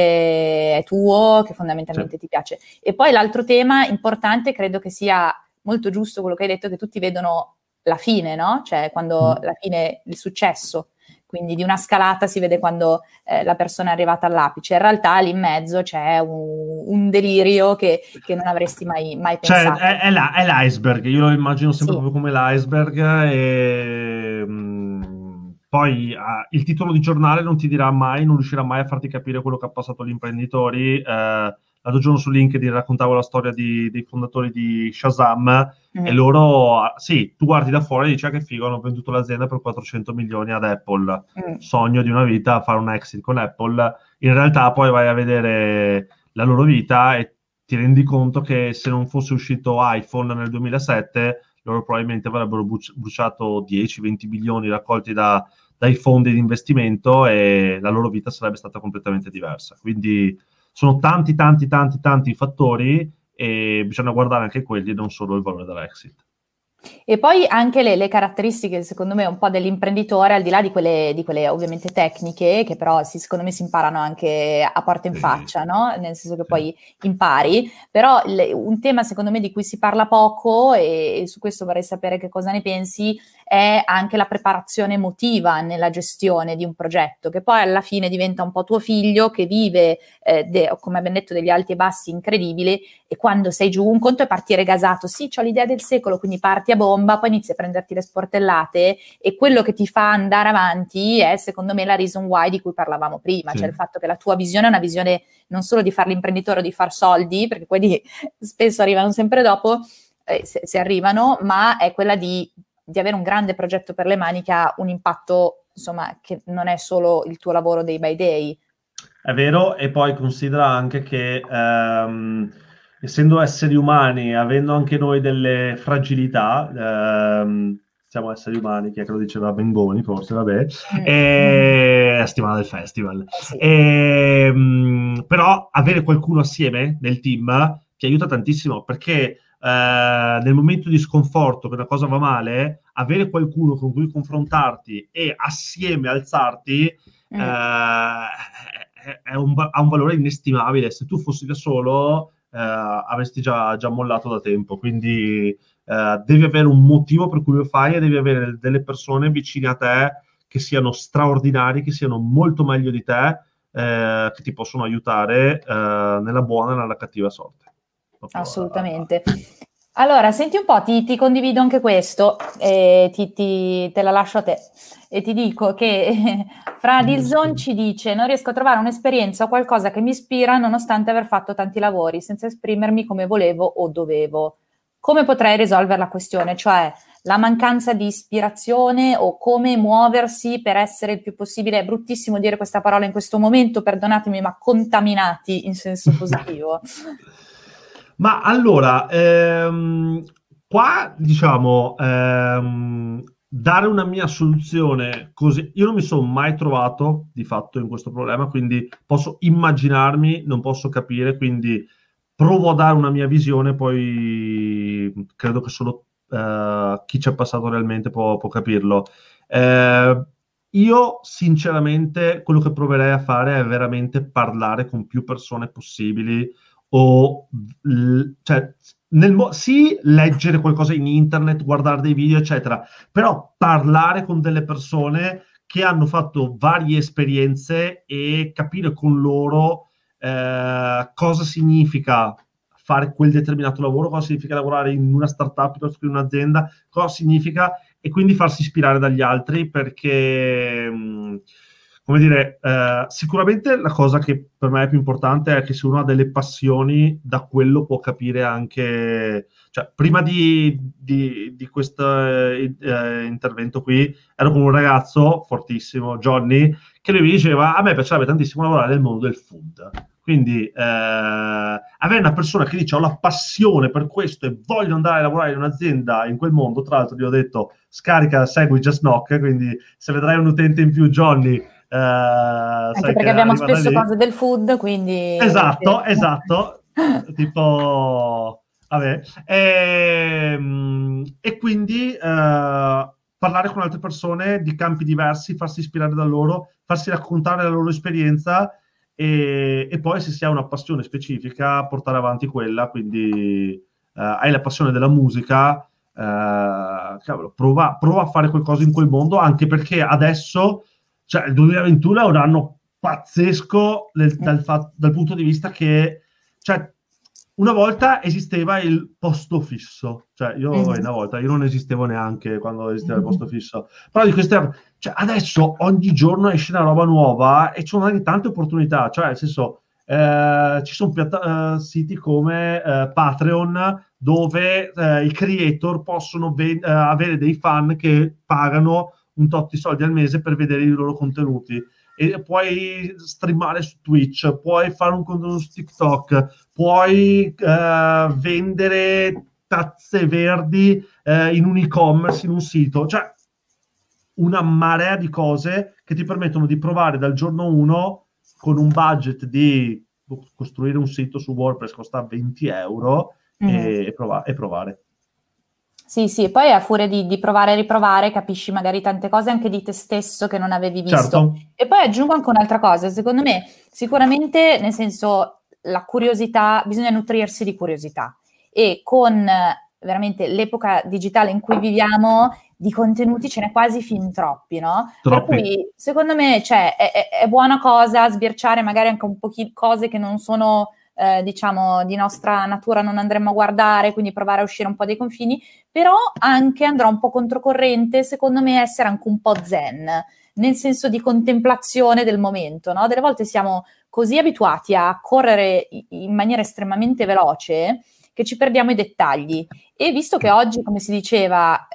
è tuo, che fondamentalmente sì. ti piace. E poi l'altro tema importante, credo che sia molto giusto quello che hai detto, che tutti vedono la fine, no? Cioè quando mm. la fine, il successo quindi di una scalata si vede quando eh, la persona è arrivata all'apice. In realtà lì in mezzo c'è un, un delirio che, che, non avresti mai, mai cioè, pensato. Cioè, è, è, la, è, l'iceberg, io lo immagino sempre sì. proprio come l'iceberg e... Mh, mm, poi uh, il titolo di giornale non ti dirà mai, non riuscirà mai a farti capire quello che ha passato gli imprenditori. Uh, l'altro giorno su LinkedIn raccontavo la storia di, dei fondatori di Shazam mm. e loro, sì, tu guardi da fuori e dici ah, che figo, hanno venduto l'azienda per 400 milioni ad Apple, mm. sogno di una vita fare un exit con Apple, in realtà poi vai a vedere la loro vita e ti rendi conto che se non fosse uscito iPhone nel 2007 loro probabilmente avrebbero bruciato 10-20 milioni raccolti da, dai fondi di investimento e la loro vita sarebbe stata completamente diversa. Quindi sono tanti, tanti, tanti, tanti fattori e bisogna guardare anche quelli e non solo il valore dell'exit. E poi anche le, le, caratteristiche, secondo me, un po' dell'imprenditore, al di là di quelle, di quelle ovviamente tecniche, che però si, secondo me si imparano anche a porta in faccia, no? Nel senso che poi impari. Però le, un tema, secondo me, di cui si parla poco, e, e, su questo vorrei sapere che cosa ne pensi, è anche la preparazione emotiva nella gestione di un progetto, che poi alla fine diventa un po' tuo figlio che vive, eh, de, come abbiamo detto, degli alti e bassi incredibili, e quando sei giù, un conto è partire gasato, sì, ho l'idea del secolo, quindi parti a bomba, poi inizi a prenderti le sportellate e quello che ti fa andare avanti è secondo me la reason why di cui parlavamo prima, sì. cioè il fatto che la tua visione è una visione non solo di fare l'imprenditore o di far soldi, perché quelli spesso arrivano sempre dopo, eh, se, se, arrivano, ma è quella di, di avere un grande progetto per le mani che ha un impatto, insomma, che non è solo il tuo lavoro day by day. È vero, e poi considera anche che um, essendo esseri umani, avendo anche noi delle fragilità, ehm, siamo esseri umani, chi è che lo diceva Bengoni, forse, vabbè, mm. e... a settimana del festival. Sì. E, ehm, però avere qualcuno assieme nel team ti aiuta tantissimo, perché eh, nel momento di sconforto, che una cosa va male, avere qualcuno con cui confrontarti e assieme alzarti mm. eh, è un, ha un valore inestimabile. Se tu fossi da solo eh, avresti già, già, mollato da tempo. Quindi eh, devi avere un motivo per cui lo fai e devi avere delle persone vicine a te che siano straordinari, che siano molto meglio di te, eh, che ti possono aiutare nella buona e nella cattiva sorte. Proprio Assolutamente. Allora, senti un po', ti, ti condivido anche questo, e ti, ti, te la lascio a te. E ti dico che Fra Dilson ci dice: Non riesco a trovare un'esperienza o qualcosa che mi ispira nonostante aver fatto tanti lavori, senza esprimermi come volevo o dovevo. Come potrei risolvere la questione? Cioè, la mancanza di ispirazione o come muoversi per essere il più possibile, è bruttissimo dire questa parola in questo momento, perdonatemi, ma contaminati in senso positivo. Ma allora, ehm, qua diciamo, ehm, dare una mia soluzione così, io non mi sono mai trovato di fatto in questo problema, quindi posso immaginarmi, non posso capire, quindi provo a dare una mia visione, poi credo che solo eh, chi ci è passato realmente può, può capirlo. Eh, io sinceramente quello che proverei a fare è veramente parlare con più persone possibili o cioè, nel, sì, leggere qualcosa in internet, guardare dei video, eccetera, però parlare con delle persone che hanno fatto varie esperienze e capire con loro eh, cosa significa fare quel determinato lavoro, cosa significa lavorare in una startup piuttosto che in un'azienda, cosa significa e quindi farsi ispirare dagli altri perché mh, mm, come dire, eh, sicuramente la cosa che per me è più importante è che se uno ha delle passioni, da quello può capire anche, cioè, prima di, di, di questo eh, eh, intervento qui, ero con un ragazzo fortissimo, Johnny, che lui mi diceva, a me piacerebbe tantissimo lavorare nel mondo del food. Quindi eh, avere una persona che dice ho la passione per questo e voglio andare a lavorare in un'azienda in quel mondo, tra l'altro gli ho detto scarica, segui Just Knock, quindi se vedrai un utente in più Johnny... Eh, Anche perché abbiamo spesso cose del food, quindi... Esatto, esatto. tipo... Vabbè. E, ehm, e quindi... Eh, parlare con altre persone di campi diversi, farsi ispirare da loro, farsi raccontare la loro esperienza e, e poi se si ha una passione specifica portare avanti quella, quindi uh, hai la passione della musica, uh, cavolo, prova, prova, a fare qualcosa in quel mondo, anche perché adesso, cioè il 2021 è un anno pazzesco nel, dal, dal, punto di vista che cioè, una volta esisteva il posto fisso, cioè io mm-hmm. una volta, io non esistevo neanche quando esisteva il posto fisso, però di queste, cioè adesso ogni giorno esce una roba nuova e ci sono anche tante opportunità, cioè nel senso eh, ci sono piatta- uh, siti come uh, Patreon dove uh, i creator possono ve- avere dei fan che pagano un tot di soldi al mese per vedere i loro contenuti e puoi streamare su Twitch, puoi fare un contenuto su TikTok, puoi uh, vendere tazze verdi uh, in un e-commerce, in un sito, cioè una marea di cose che ti permettono di provare dal giorno 1 con un budget di costruire un sito su WordPress costa 20 euro mm. e, e, prova- e provare. Sì, sì, poi a furia di, di, provare e riprovare capisci magari tante cose anche di te stesso che non avevi visto. Certo. E poi aggiungo anche un'altra cosa, secondo me sicuramente, nel senso, la curiosità, bisogna nutrirsi di curiosità e con veramente l'epoca digitale in cui viviamo di contenuti ce n'è quasi fin troppi, no? Troppi. Per cui secondo me cioè, è, è, è buona cosa sbirciare magari anche un po' cose che non sono eh, diciamo, di nostra natura non andremo a guardare, quindi provare a uscire un po' dai confini, però anche andrà un po' controcorrente, secondo me, essere anche un po' zen, nel senso di contemplazione del momento, no? Delle volte siamo così abituati a correre in maniera estremamente veloce che ci perdiamo i dettagli. E visto che oggi, come si diceva,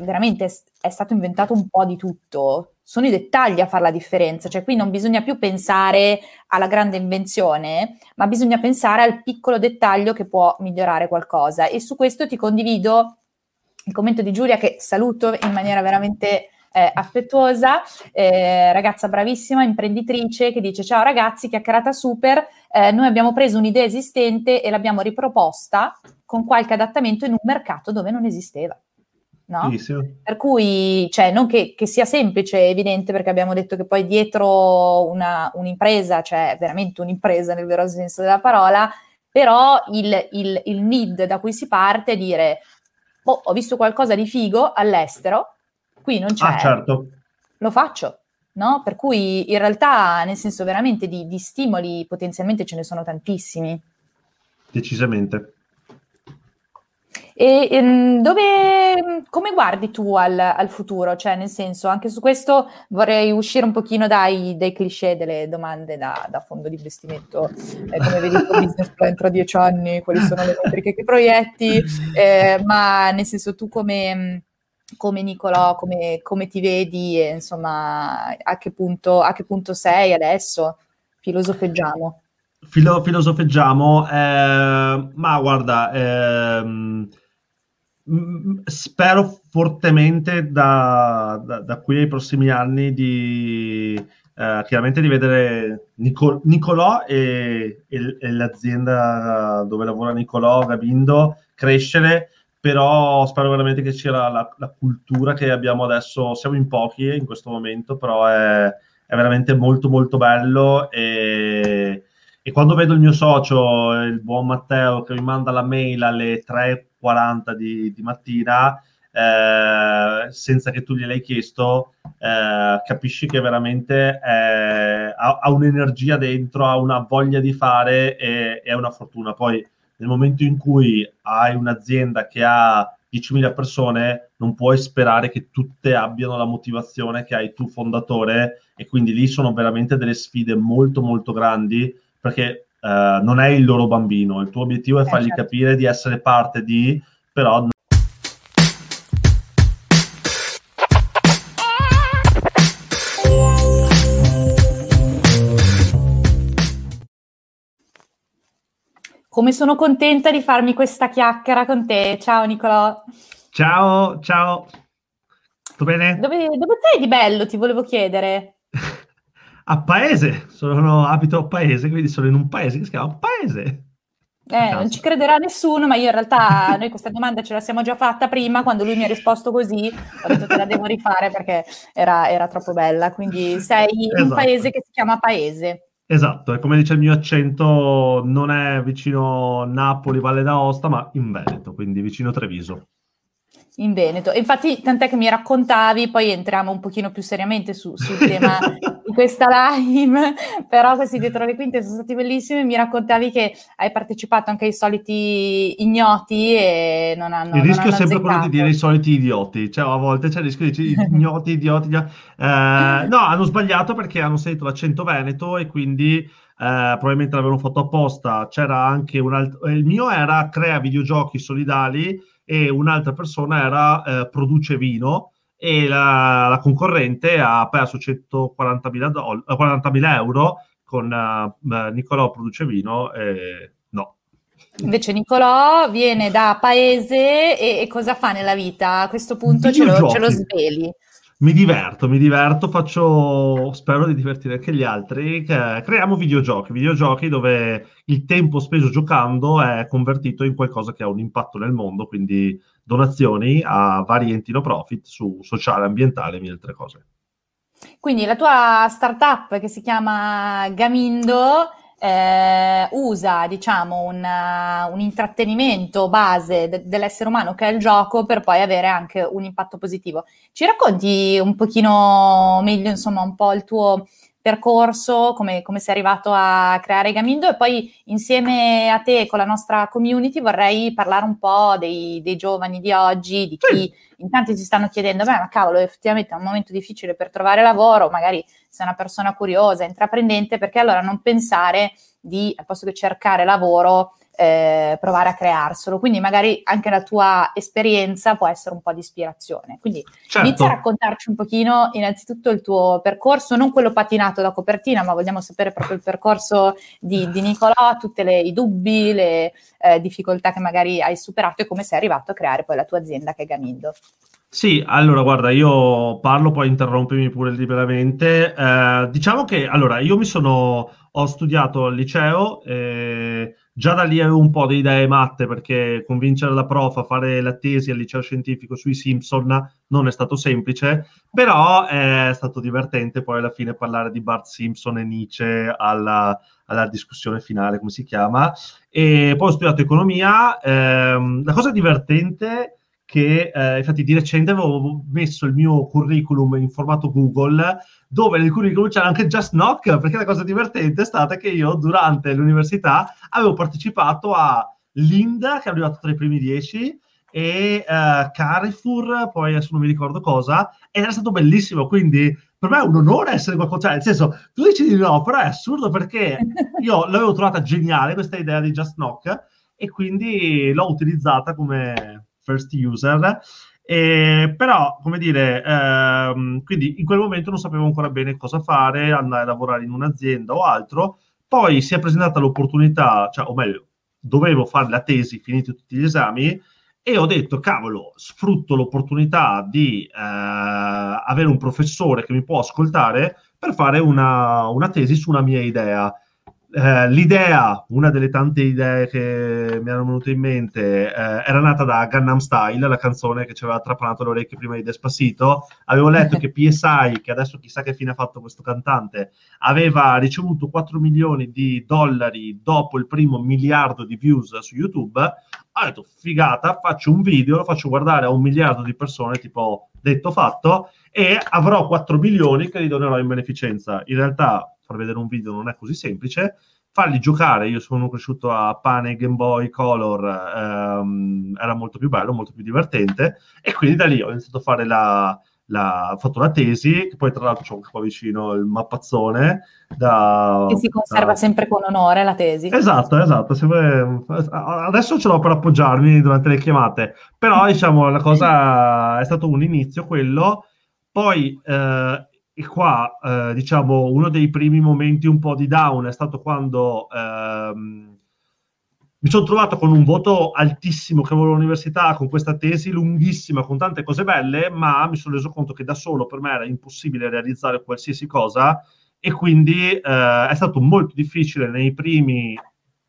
veramente è stato inventato un po' di tutto, sono i dettagli a fare la differenza, cioè qui non bisogna più pensare alla grande invenzione, ma bisogna pensare al piccolo dettaglio che può migliorare qualcosa. E su questo ti condivido il commento di Giulia che saluto in maniera veramente eh, affettuosa, eh, ragazza bravissima, imprenditrice, che dice ciao ragazzi, chiacchierata super, eh, noi abbiamo preso un'idea esistente e l'abbiamo riproposta con qualche adattamento in un mercato dove non esisteva no? Per cui, cioè, non che, che, sia semplice, evidente, perché abbiamo detto che poi dietro una, un'impresa, cioè veramente un'impresa nel vero senso della parola, però il, il, il need da cui si parte è dire, oh, ho visto qualcosa di figo all'estero, qui non c'è, ah, certo. lo faccio. No? Per cui in realtà, nel senso veramente di, di stimoli potenzialmente ce ne sono tantissimi. Decisamente. E ehm, dove, come guardi tu al, al, futuro? Cioè, nel senso, anche su questo vorrei uscire un pochino dai, dai cliché delle domande da, da fondo di investimento. Eh, come vedi il business plan tra dieci anni, quali sono le metriche che proietti? Eh, ma nel senso, tu come, come Nicolò, come, come ti vedi e insomma, a che punto, a che punto sei adesso? Filosofeggiamo. Filo, filosofeggiamo, eh, ma guarda, ehm, spero fortemente da, da, da, qui ai prossimi anni di eh, chiaramente di vedere Nico, Nicolò e, e, e, l'azienda dove lavora Nicolò Gabindo crescere però spero veramente che sia la, la, la, cultura che abbiamo adesso. Siamo in pochi in questo momento però è, è veramente molto molto bello e, e quando vedo il mio socio il buon Matteo che mi manda la mail alle 3 40 di, di mattina, eh, senza che tu gliel'hai chiesto, eh, capisci che veramente eh, ha, ha, un'energia dentro, ha una voglia di fare e, è una fortuna. Poi nel momento in cui hai un'azienda che ha 10.000 persone, non puoi sperare che tutte abbiano la motivazione che hai tu fondatore e quindi lì sono veramente delle sfide molto molto grandi perché uh, non è il loro bambino, il tuo obiettivo è eh, fargli certo. capire di essere parte di, però Come sono contenta di farmi questa chiacchiera con te. Ciao Nicolò. Ciao, ciao. Tutto bene? Dove, dove sei di bello? Ti volevo chiedere. a paese, sono, abito a paese, quindi sono in un paese che si chiama Paese. Eh, non ci crederà nessuno, ma io in realtà noi questa domanda ce la siamo già fatta prima, quando lui mi ha risposto così, ho detto te la devo rifare perché era, era troppo bella. Quindi sei in esatto. un paese che si chiama Paese. Esatto, e come dice il mio accento, non è vicino Napoli, Valle d'Aosta, ma in Veneto, quindi vicino Treviso in Veneto. Infatti, tant'è che mi raccontavi, poi entriamo un pochino più seriamente su, sul tema di questa live, però questi dietro le quinte sono stati bellissimi. Mi raccontavi che hai partecipato anche ai soliti ignoti e non hanno. Il rischio è sempre quello di dire i soliti idioti, cioè a volte c'è il rischio di dire ignoti, idioti. idioti. Eh, no, hanno sbagliato perché hanno sentito l'accento veneto e quindi. Eh, probabilmente l'avevano fatto apposta. C'era anche un altro. Il mio era crea videogiochi solidali e un'altra persona era eh, produce vino e la, la, concorrente ha perso 140.000 doll- 40.000 euro con uh, Nicolò produce vino e no. Invece Nicolò viene da paese e, e cosa fa nella vita? A questo punto ce lo, ce lo sveli mi diverto, mi diverto, faccio, spero di divertire anche gli altri, creiamo videogiochi, videogiochi dove il tempo speso giocando è convertito in qualcosa che ha un impatto nel mondo, quindi donazioni a vari enti no profit su sociale, ambientale e mille altre cose. Quindi la tua startup che si chiama Gamindo eh, usa, diciamo, un, un intrattenimento base de- dell'essere umano che è il gioco per poi avere anche un impatto positivo. Ci racconti un pochino meglio, insomma, un po' il tuo percorso, come, come, sei arrivato a creare Gamindo e poi insieme a te con la nostra community vorrei parlare un po' dei, dei giovani di oggi, di chi in tanti si stanno chiedendo, beh ma cavolo effettivamente è un momento difficile per trovare lavoro, magari sei una persona curiosa, intraprendente, perché allora non pensare di, al posto che cercare lavoro, eh, provare a crearselo. Quindi magari anche la tua esperienza può essere un po' di ispirazione. Quindi certo. inizia a raccontarci un pochino innanzitutto il tuo percorso, non quello patinato da copertina, ma vogliamo sapere proprio il percorso di, di Nicolò, tutti i dubbi, le eh, difficoltà che magari hai superato e come sei arrivato a creare poi la tua azienda che è Gamindo. Sì, allora guarda, io parlo, poi interrompimi pure liberamente. Eh, diciamo che allora io mi sono, ho studiato al liceo, eh, già da lì avevo un po' di idee matte perché convincere la prof a fare la tesi al liceo scientifico sui Simpson non è stato semplice, però è stato divertente poi alla fine parlare di Bart Simpson e Nietzsche alla, alla discussione finale, come si chiama. E poi ho studiato economia. Ehm, la cosa divertente che eh, infatti di recente avevo messo il mio curriculum in formato Google dove nel curriculum c'era anche Just Knock perché la cosa divertente è stata che io durante l'università avevo partecipato a Linda che è arrivato tra i primi dieci e uh, Carrefour, poi adesso non mi ricordo cosa, ed era stato bellissimo, quindi per me è un onore essere qualcosa, cioè nel senso, tu dici di no, però è assurdo perché io l'avevo trovata geniale questa idea di Just Knock e quindi l'ho utilizzata come first user. E, però, come dire, ehm, quindi in quel momento non sapevo ancora bene cosa fare, andare a lavorare in un'azienda o altro. Poi si è presentata l'opportunità, cioè, o meglio, dovevo fare la tesi finiti tutti gli esami e ho detto, cavolo, sfrutto l'opportunità di eh, avere un professore che mi può ascoltare per fare una, una tesi su una mia idea. Eh, l'idea, una delle tante idee che mi erano venute in mente, eh, era nata da Gangnam Style, la canzone che ci aveva trapanato le orecchie prima di Despacito. Avevo letto che PSI, che adesso chissà che fine ha fatto questo cantante, aveva ricevuto 4 milioni di dollari dopo il primo miliardo di views su YouTube. Ho detto, figata, faccio un video, lo faccio guardare a un miliardo di persone, tipo detto fatto, e avrò 4 milioni che li donerò in beneficenza. In realtà far vedere un video non è così semplice, farli giocare, io sono cresciuto a pane Game Boy Color, ehm, era molto più bello, molto più divertente, e quindi da lì ho iniziato a fare la, la, fatto la tesi, che poi tra l'altro c'ho qua vicino il mappazzone. Da, che si conserva da... sempre con onore la tesi. Esatto, esatto. Vuoi... Adesso ce l'ho per appoggiarmi durante le chiamate, però diciamo la cosa è stato un inizio quello. Poi eh, e qua, eh, diciamo, uno dei primi momenti un po' di down è stato quando ehm, mi sono trovato con un voto altissimo che avevo all'università, con questa tesi lunghissima, con tante cose belle, ma mi sono reso conto che da solo per me era impossibile realizzare qualsiasi cosa e quindi eh, è stato molto difficile nei primi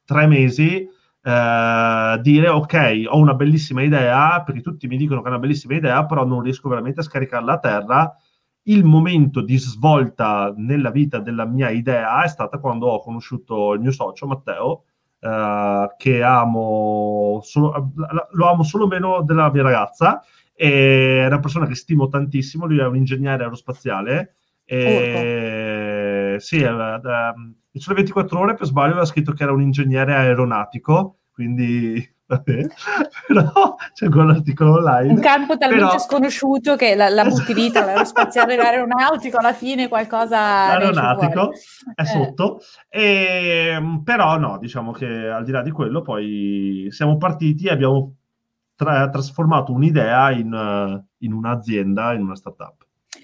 tre mesi eh, dire ok, ho una bellissima idea, perché tutti mi dicono che è una bellissima idea, però non riesco veramente a scaricarla a terra. Il momento di svolta nella vita della mia idea è stata quando ho conosciuto il mio socio Matteo, uh, che amo solo, lo amo solo meno della mia ragazza, è una persona che stimo tantissimo, lui è un ingegnere aerospaziale. E, sì, uh, il sole 24 ore per sbaglio aveva scritto che era un ingegnere aeronautico, quindi vabbè, però c'è quell'articolo online. Un campo talmente però... sconosciuto che la, la butti lì tra l'aerospaziale e l'aeronautico, alla fine qualcosa... L'aeronautico è eh. sotto, e, però no, diciamo che al di là di quello poi siamo partiti e abbiamo tra- trasformato un'idea in, in un'azienda, in una startup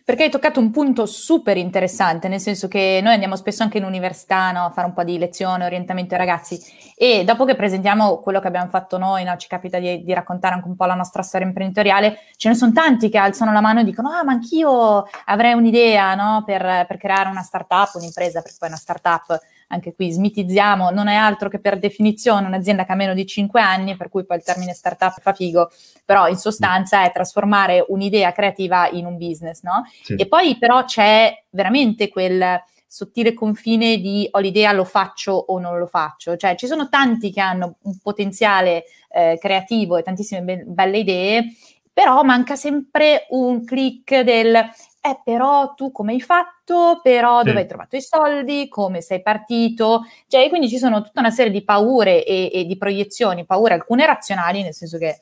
perché hai toccato un punto super interessante, nel senso che noi andiamo spesso anche in università no, a fare un po' di lezione, orientamento ai ragazzi. E dopo che presentiamo quello che abbiamo fatto noi, no, ci capita di, di, raccontare anche un po' la nostra storia imprenditoriale, ce ne sono tanti che alzano la mano e dicono ah ma anch'io avrei un'idea no, per, per creare una startup, un'impresa, perché poi una startup anche qui smitizziamo, non è altro che per definizione un'azienda che ha meno di 5 anni, per cui poi il termine startup fa figo, però in sostanza è trasformare un'idea creativa in un business, no? Sì. E poi però c'è veramente quel sottile confine di ho l'idea, lo faccio o non lo faccio. Cioè ci sono tanti che hanno un potenziale eh, creativo e tantissime be- belle idee, però manca sempre un click del eh, però tu come hai fatto, però sì. dove hai trovato i soldi, come sei partito, cioè quindi ci sono tutta una serie di paure e, e di proiezioni, paure alcune razionali, nel senso che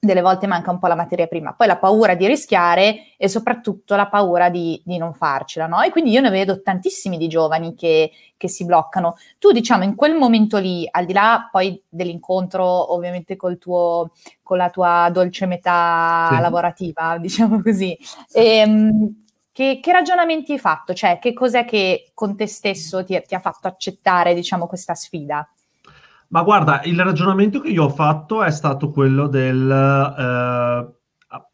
delle volte manca un po' la materia prima, poi la paura di rischiare e soprattutto la paura di, di non farcela, no? E quindi io ne vedo tantissimi di giovani che, che, si bloccano. Tu, diciamo, in quel momento lì, al di là poi dell'incontro ovviamente col tuo, con la tua dolce metà sì. lavorativa, diciamo così, ehm, che, che, ragionamenti hai fatto? Cioè, che cos'è che con te stesso ti, ti ha fatto accettare, diciamo, questa sfida? Ma guarda, il ragionamento che io ho fatto è stato quello del eh,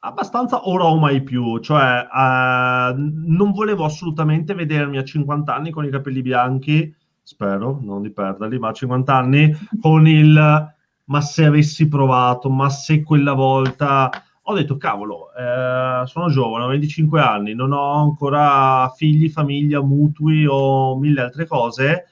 abbastanza ora o mai più, cioè eh, non volevo assolutamente vedermi a 50 anni con i capelli bianchi, spero non di perderli, ma a 50 anni con il ma se avessi provato, ma se quella volta ho detto cavolo, eh, sono giovane, ho 25 anni, non ho ancora figli, famiglia, mutui o mille altre cose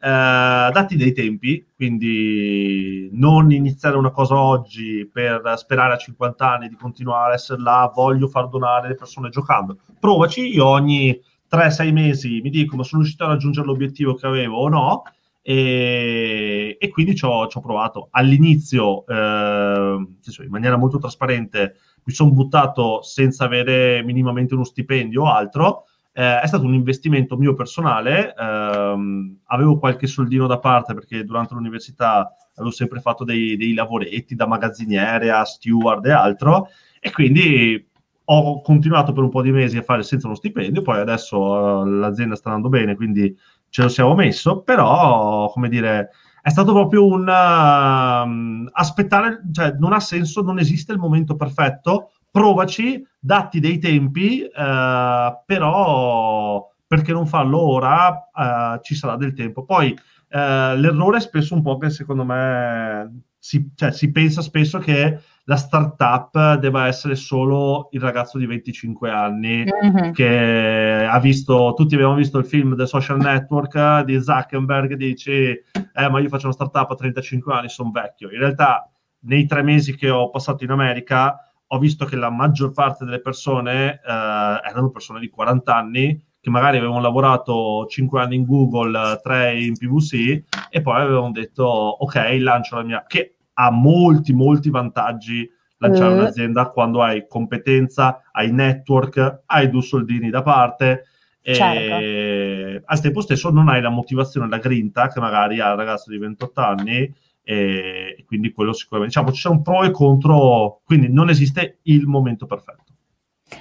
eh, dati dei tempi, quindi non iniziare una cosa oggi per sperare a 50 anni di continuare a essere là, voglio far donare le persone giocando. Provaci, io ogni 3-6 mesi mi dico ma sono riuscito a raggiungere l'obiettivo che avevo o no, e, e quindi ci ho, provato. All'inizio, eh, in maniera molto trasparente, mi sono buttato senza avere minimamente uno stipendio o altro, eh, è stato un investimento mio personale, ehm, avevo qualche soldino da parte perché durante l'università avevo sempre fatto dei, dei lavoretti da magazziniere a steward e altro, e quindi ho continuato per un po' di mesi a fare senza uno stipendio, poi adesso uh, l'azienda sta andando bene, quindi ce lo siamo messo, però, come dire, è stato proprio un uh, aspettare, cioè non ha senso, non esiste il momento perfetto, provaci, datti dei tempi, eh, però perché non farlo ora eh, ci sarà del tempo. Poi eh, l'errore è spesso un po' che secondo me si, cioè, si pensa spesso che la startup debba essere solo il ragazzo di 25 anni mm-hmm. che ha visto, tutti abbiamo visto il film The Social Network di Zuckerberg, dice eh ma io faccio una startup a 35 anni, sono vecchio. In realtà nei tre mesi che ho passato in America ho visto che la maggior parte delle persone eh, erano persone di 40 anni che magari avevano lavorato 5 anni in Google, 3 in PVC e poi avevano detto ok, lancio la mia... che ha molti, molti vantaggi lanciare mm. un'azienda quando hai competenza, hai network, hai due soldini da parte e certo. al tempo stesso non hai la motivazione, la grinta che magari ha il ragazzo di 28 anni e quindi quello sicuramente, diciamo, ci sono pro e contro, quindi non esiste il momento perfetto.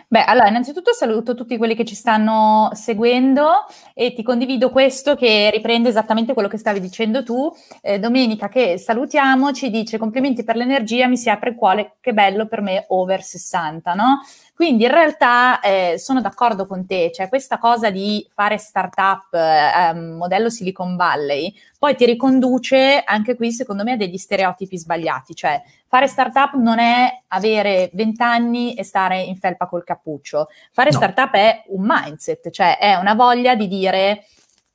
Beh, allora, innanzitutto saluto tutti quelli che ci stanno seguendo e ti condivido questo che riprende esattamente quello che stavi dicendo tu. Eh, Domenica, che salutiamo, ci dice complimenti per l'energia, mi si apre il cuore, che bello per me over 60, no? Quindi in realtà eh, sono d'accordo con te, cioè questa cosa di fare startup eh, modello Silicon Valley poi ti riconduce anche qui secondo me a degli stereotipi sbagliati, cioè fare startup non è avere 20 anni e stare in felpa col cappuccio, fare no. startup è un mindset, cioè è una voglia di dire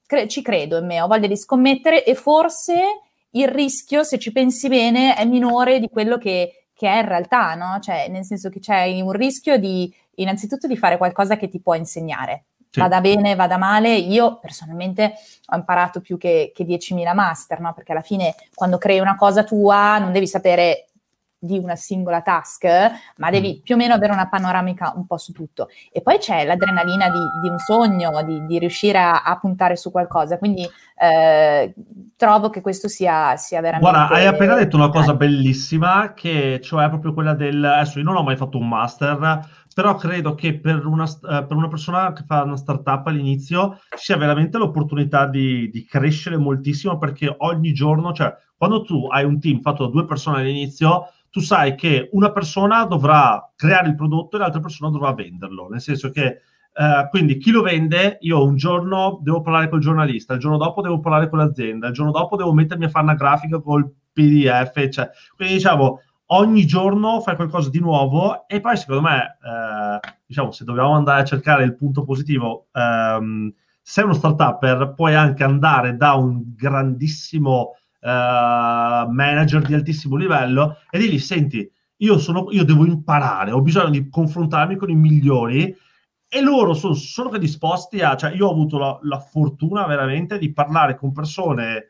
cre- ci credo in me, ho voglia di scommettere e forse il rischio, se ci pensi bene, è minore di quello che che è in realtà, no? Cioè, nel senso che c'è un rischio di, innanzitutto, di fare qualcosa che ti può insegnare. Sì. Vada bene, vada male. Io personalmente ho imparato più che, che 10.000 master, no? Perché alla fine, quando crei una cosa tua, non devi sapere di una singola task, ma devi mm. più o meno avere una panoramica un po' su tutto. E poi c'è l'adrenalina di, di un sogno, di, di riuscire a, a, puntare su qualcosa. Quindi eh, trovo che questo sia, sia veramente... Guarda, hai appena detto una cosa bellissima, che cioè proprio quella del... Adesso io non ho mai fatto un master, però credo che per una, uh, per una, persona che fa una startup all'inizio sia veramente l'opportunità di, di, crescere moltissimo perché ogni giorno, cioè quando tu hai un team fatto da due persone all'inizio, tu sai che una persona dovrà creare il prodotto e l'altra persona dovrà venderlo, nel senso che Uh, quindi chi lo vende, io un giorno devo parlare col giornalista, il giorno dopo devo parlare con l'azienda, il giorno dopo devo mettermi a fare una grafica col PDF, cioè, quindi diciamo ogni giorno fai qualcosa di nuovo e poi secondo me, uh, diciamo, se dobbiamo andare a cercare il punto positivo, um, sei uno startupper, puoi anche andare da un grandissimo uh, manager di altissimo livello e dirgli, senti, io, sono, io devo imparare, ho bisogno di confrontarmi con i migliori e loro sono, sono disposti a, cioè io ho avuto la, la fortuna veramente di parlare con persone,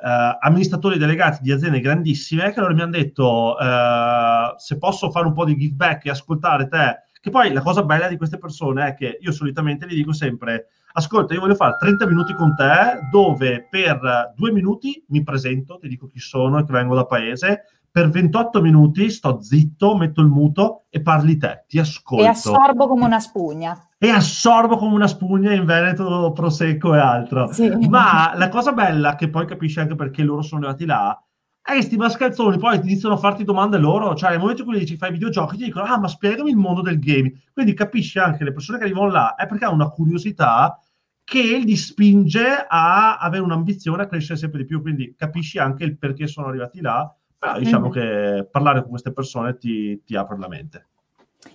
uh, amministratori delegati di aziende grandissime, che loro mi hanno detto uh, se posso fare un po' di give back e ascoltare te, che poi la cosa bella di queste persone è che io solitamente gli dico sempre ascolta, io voglio fare 30 minuti con te dove per due minuti mi presento, ti dico chi sono e che vengo da paese, per 28 minuti sto zitto, metto il muto e parli te, ti ascolto. E assorbo come una spugna. E assorbo come una spugna in Veneto, Prosecco e altro. Sì. Ma la cosa bella, che poi capisci anche perché loro sono arrivati là, è che sti mascalzoni poi ti iniziano a farti domande loro, cioè nel momento in cui dici fai videogiochi ti dicono ah ma spiegami il mondo del gaming, quindi capisci anche le persone che arrivano là è perché hanno una curiosità che li spinge a avere un'ambizione a crescere sempre di più, quindi capisci anche il perché sono arrivati là, però diciamo mm. che parlare con queste persone ti, ti apre la mente.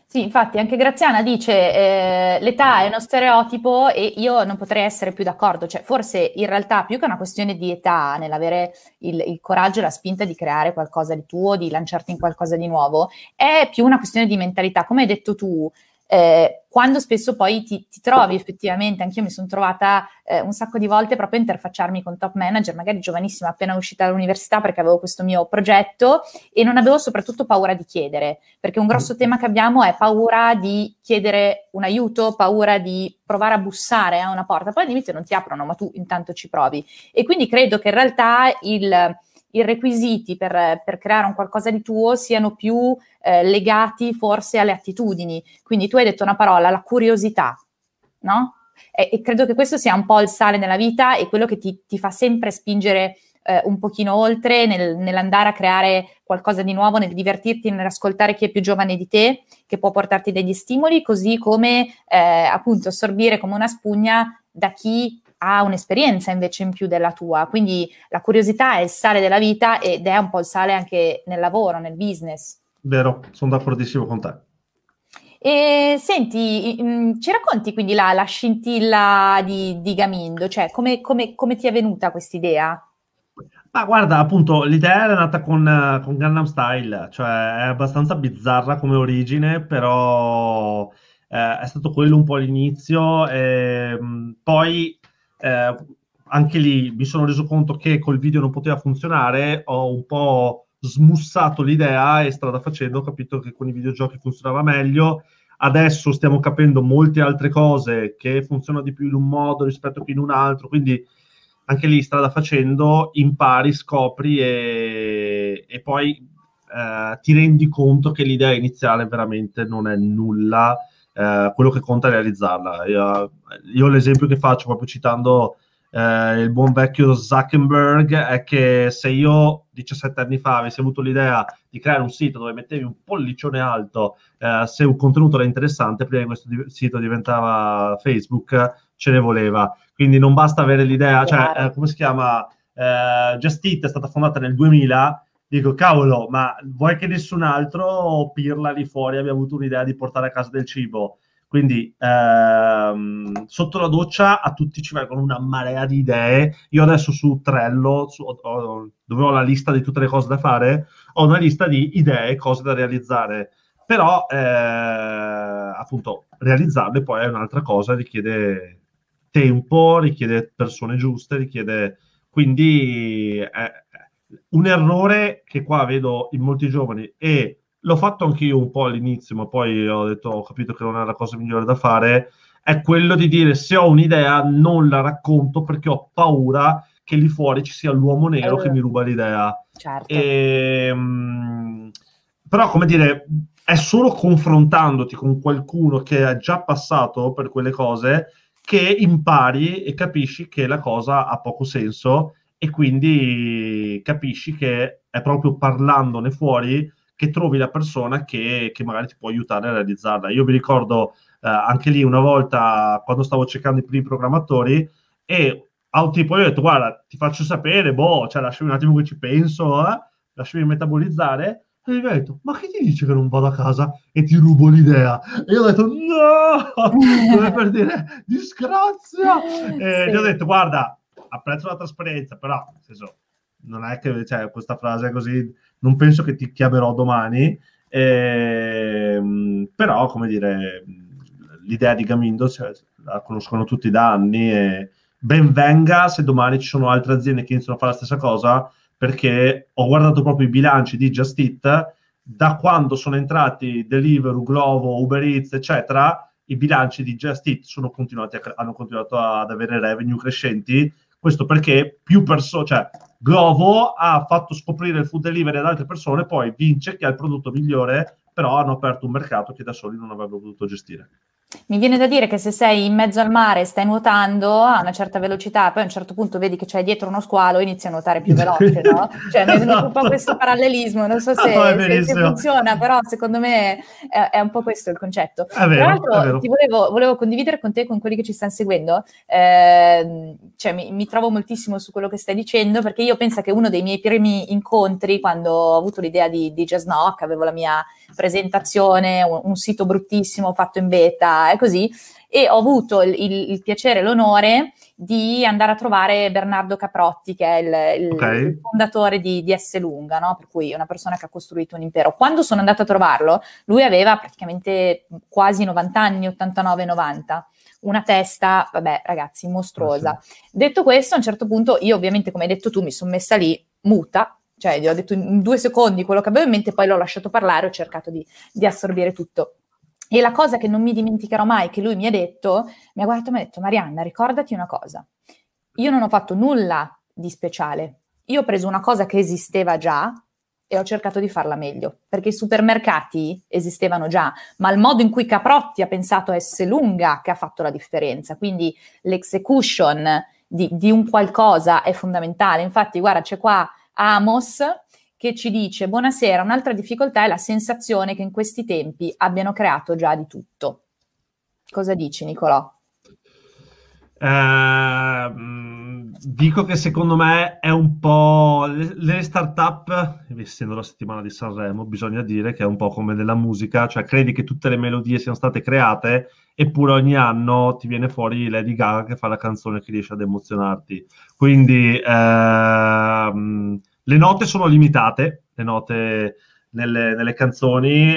Sì, infatti anche Graziana dice eh, l'età è uno stereotipo e io non potrei essere più d'accordo, cioè forse in realtà più che una questione di età, nell'avere il, il coraggio e la spinta di creare qualcosa di tuo, di lanciarti in qualcosa di nuovo, è più una questione di mentalità, come hai detto tu, eh, quando spesso poi ti, ti, trovi effettivamente, anch'io mi sono trovata eh, un sacco di volte proprio a interfacciarmi con top manager, magari giovanissima, appena uscita dall'università perché avevo questo mio progetto e non avevo soprattutto paura di chiedere, perché un grosso tema che abbiamo è paura di chiedere un aiuto, paura di provare a bussare a una porta, poi all'inizio non ti aprono, ma tu intanto ci provi. E quindi credo che in realtà il i requisiti per, per, creare un qualcosa di tuo siano più eh, legati forse alle attitudini. Quindi tu hai detto una parola, la curiosità, no? E, e credo che questo sia un po' il sale nella vita e quello che ti, ti fa sempre spingere eh, un pochino oltre nel, nell'andare a creare qualcosa di nuovo, nel divertirti, nell'ascoltare chi è più giovane di te, che può portarti degli stimoli, così come eh, appunto assorbire come una spugna da chi ha un'esperienza invece in più della tua. Quindi la curiosità è il sale della vita ed è un po' il sale anche nel lavoro, nel business. Vero, sono d'accordissimo con te. E senti, mm, ci racconti quindi la, la scintilla di, di, Gamindo, cioè come, come, come ti è venuta questa idea? Ma guarda, appunto, l'idea era nata con, con Gangnam Style, cioè è abbastanza bizzarra come origine, però eh, è stato quello un po' l'inizio. E, mm, poi eh, anche lì mi sono reso conto che col video non poteva funzionare, ho un po' smussato l'idea e strada facendo ho capito che con i videogiochi funzionava meglio. Adesso stiamo capendo molte altre cose che funzionano di più in un modo rispetto che in un altro, quindi anche lì strada facendo impari, scopri e, e poi eh, ti rendi conto che l'idea iniziale veramente non è nulla eh, quello che conta è realizzarla. Io, io l'esempio che faccio proprio citando eh, il buon vecchio Zuckerberg è che se io 17 anni fa avessi avuto l'idea di creare un sito dove mettevi un pollicione alto eh, se un contenuto era interessante, prima che questo di- sito diventava Facebook, ce ne voleva. Quindi non basta avere l'idea, cioè, eh, come si chiama? Eh, Just Eat è stata fondata nel 2000 dico, cavolo, ma vuoi che nessun altro pirla lì fuori abbia avuto un'idea di portare a casa del cibo? Quindi ehm, sotto la doccia a tutti ci vengono una marea di idee. Io adesso su Trello, su, ho, dove ho la lista di tutte le cose da fare, ho una lista di idee, cose da realizzare. Però eh, appunto realizzarle poi è un'altra cosa, richiede tempo, richiede persone giuste, richiede... Quindi eh, un errore che qua vedo in molti giovani e l'ho fatto anch'io un po' all'inizio, ma poi ho detto, ho capito che non è la cosa migliore da fare, è quello di dire se ho un'idea non la racconto perché ho paura che lì fuori ci sia l'uomo nero uh, che mi ruba l'idea. Certo. E, um, però, come dire, è solo confrontandoti con qualcuno che è già passato per quelle cose che impari e capisci che la cosa ha poco senso e quindi capisci che è proprio parlandone fuori che trovi la persona che, che magari ti può aiutare a realizzarla. Io mi ricordo eh, anche lì una volta quando stavo cercando i primi programmatori e a un tipo io ho detto guarda ti faccio sapere, boh, cioè lasciami un attimo che ci penso, eh? lasciami metabolizzare e mi ha detto, ma chi ti dice che non vado a casa e ti rubo l'idea? E io ho detto, no! Come per dire, disgrazia! E sì. gli ho detto, guarda, apprezzo la trasparenza, però, nel senso, non è che cioè, questa frase è così, non penso che ti chiamerò domani, ehm, però, come dire, l'idea di Gamindo cioè, la conoscono tutti da anni e ben venga se domani ci sono altre aziende che iniziano a fare la stessa cosa, perché ho guardato proprio i bilanci di Just Eat, da quando sono entrati Deliveroo, Glovo, Uber Eats, eccetera, i bilanci di Just Eat continuati a, hanno continuato ad avere revenue crescenti questo perché più persone, cioè Glovo ha fatto scoprire il food delivery ad altre persone, poi vince chi ha il prodotto migliore, però hanno aperto un mercato che da soli non avrebbero potuto gestire. Mi viene da dire che se sei in mezzo al mare, stai nuotando a una certa velocità, poi a un certo punto vedi che c'è dietro uno squalo e inizi a nuotare più veloce, no? Cioè, mi è venuto un po' questo parallelismo, non so se, no, se, se funziona, però secondo me è, è, un po' questo il concetto. È vero, Tra l'altro ti volevo, volevo, condividere con te e con quelli che ci stanno seguendo, eh, cioè mi, mi, trovo moltissimo su quello che stai dicendo, perché io penso che uno dei miei primi incontri, quando ho avuto l'idea di, di Jazz Knock, avevo la mia presentazione, un, un sito bruttissimo fatto in beta e così, e ho avuto il, il, il, piacere e l'onore di andare a trovare Bernardo Caprotti, che è il, okay. il fondatore di, di S Lunga, no? per cui una persona che ha costruito un impero. Quando sono andata a trovarlo, lui aveva praticamente quasi 90 anni, 89-90 una testa, vabbè ragazzi, mostruosa. Ah, sì. Detto questo, a un certo punto io ovviamente, come hai detto tu, mi sono messa lì muta, cioè gli ho detto in due secondi quello che avevo in mente, poi l'ho lasciato parlare, ho cercato di, di assorbire tutto. E la cosa che non mi dimenticherò mai, che lui mi ha detto, mi ha guardato e mi ha detto, Marianna, ricordati una cosa, io non ho fatto nulla di speciale, io ho preso una cosa che esisteva già e ho cercato di farla meglio, perché i supermercati esistevano già, ma il modo in cui Caprotti ha pensato a S lunga che ha fatto la differenza, quindi l'execution di, di un qualcosa è fondamentale. Infatti, guarda, c'è qua Amos che ci dice buonasera, un'altra difficoltà è la sensazione che in questi tempi abbiano creato già di tutto. Cosa dici Nicolò? Eh, dico che secondo me è un po' le, le start-up, essendo la settimana di Sanremo, bisogna dire che è un po' come nella musica, cioè credi che tutte le melodie siano state create, eppure ogni anno ti viene fuori Lady Gaga che fa la canzone che riesce ad emozionarti. Quindi ehm, le note sono limitate, le note nelle, nelle, canzoni,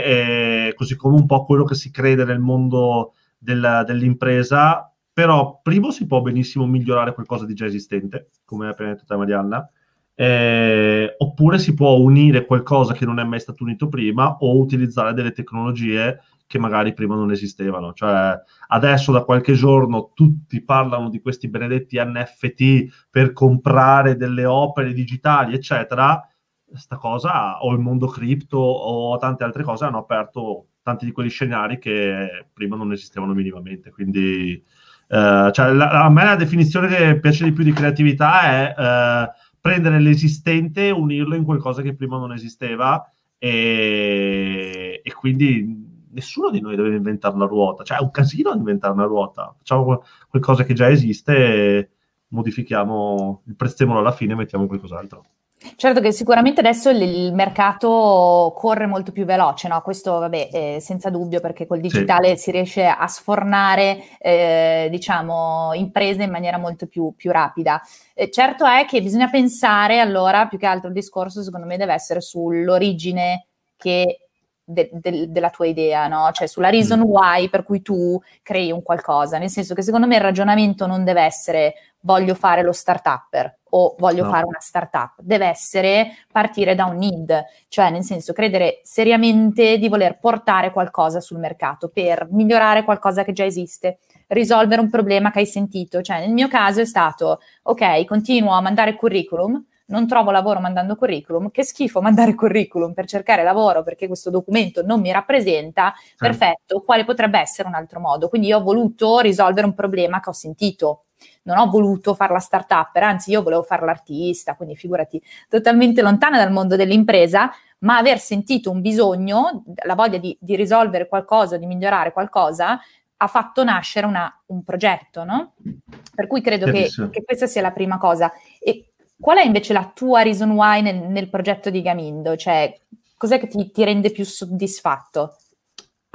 così come un po' quello che si crede nel mondo della, dell'impresa, però primo si può benissimo migliorare qualcosa di già esistente, come ha appena detto te Marianna, eh, oppure si può unire qualcosa che non è mai stato unito prima o utilizzare delle tecnologie che magari prima non esistevano. Cioè, adesso da qualche giorno tutti parlano di questi benedetti NFT per comprare delle opere digitali, eccetera. Sta cosa, o il mondo cripto o tante altre cose hanno aperto tanti di quegli scenari che prima non esistevano minimamente. Quindi, eh, cioè, la, a me la definizione che piace di più di creatività è eh, prendere l'esistente e unirlo in qualcosa che prima non esisteva e, e quindi nessuno di noi deve inventare la ruota, cioè è un casino inventare una ruota, facciamo qualcosa che già esiste, modifichiamo il prezzemolo alla fine e mettiamo qualcos'altro. Certo che sicuramente adesso il, il mercato corre molto più veloce, no? questo vabbè, eh, senza dubbio perché col digitale sì. si riesce a sfornare eh, diciamo, imprese in maniera molto più, più rapida. Eh, certo è che bisogna pensare allora, più che altro il discorso secondo me deve essere sull'origine che de, de, della tua idea, no? Cioè sulla reason mm. why per cui tu crei un qualcosa, nel senso che secondo me il ragionamento non deve essere voglio fare lo start-upper o voglio no. fare una startup, deve essere partire da un need, cioè nel senso credere seriamente di voler portare qualcosa sul mercato per migliorare qualcosa che già esiste, risolvere un problema che hai sentito, cioè nel mio caso è stato ok, continuo a mandare curriculum, non trovo lavoro mandando curriculum, che schifo mandare curriculum per cercare lavoro perché questo documento non mi rappresenta, sì. perfetto, quale potrebbe essere un altro modo? Quindi io ho voluto risolvere un problema che ho sentito, non ho voluto fare la startup, anzi io volevo fare l'artista, quindi figurati, totalmente lontana dal mondo dell'impresa, ma aver sentito un bisogno, la voglia di, di risolvere qualcosa, di migliorare qualcosa, ha fatto nascere una, un progetto, no? Per cui credo che, che, questa sia la prima cosa. E Qual è invece la tua reason why nel, nel progetto di Gamindo? Cioè, cos'è che ti, ti rende più soddisfatto?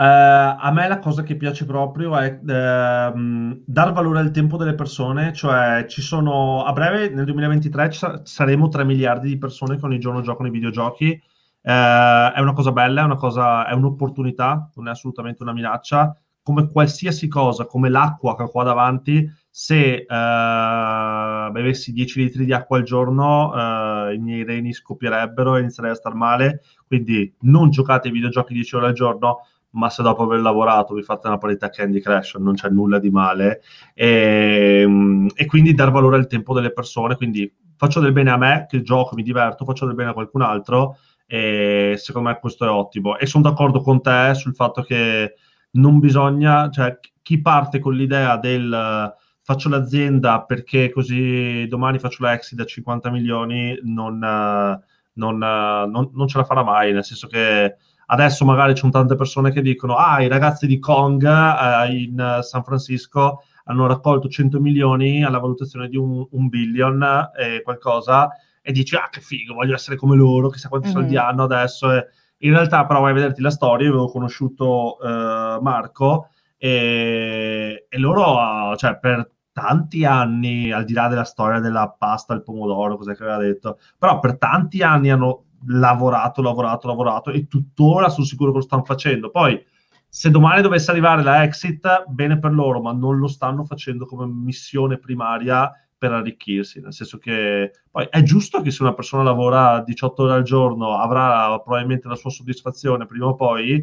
Uh, a me la cosa che piace proprio è uh, dar valore al tempo delle persone, cioè ci sono a breve nel 2023 sa- saremo 3 miliardi di persone che ogni giorno giocano ai videogiochi. Uh, è una cosa bella, è, una cosa, è un'opportunità, non è assolutamente una minaccia. Come qualsiasi cosa, come l'acqua che ho qua davanti, se uh, bevessi 10 litri di acqua al giorno uh, i miei reni scoppierebbero e inizierei a star male. Quindi non giocate ai videogiochi 10 ore al giorno ma se dopo aver lavorato vi fate una partita Candy Crush non c'è nulla di male. E, ehm, e, quindi dar valore al tempo delle persone. Quindi faccio del bene a me che gioco, mi diverto faccio del bene a qualcun altro e secondo me questo è ottimo. E sono d'accordo con te sul fatto che non bisogna cioè chi parte con l'idea del faccio l'azienda perché così domani faccio la exit da 50 milioni, non, non, non, non, ce la farà mai, nel senso che adesso magari ci sono tante persone che dicono ah, i ragazzi di Kong eh, in San Francisco hanno raccolto 100 milioni alla valutazione di un, un billion e qualcosa e dici ah che figo, voglio essere come loro, chissà quanti mm-hmm. soldi hanno adesso. E in realtà però vai a vederti la storia, io avevo conosciuto eh, Marco e, e loro, cioè, per tanti anni, al di là della storia della pasta al pomodoro, cos'è che aveva detto, però per tanti anni hanno lavorato, lavorato, lavorato e tuttora sono sicuro che lo stanno facendo. Poi, se domani dovesse arrivare la exit, bene per loro, ma non lo stanno facendo come missione primaria per arricchirsi, nel senso che poi è giusto che se una persona lavora 18 ore al giorno avrà probabilmente la sua soddisfazione prima o poi,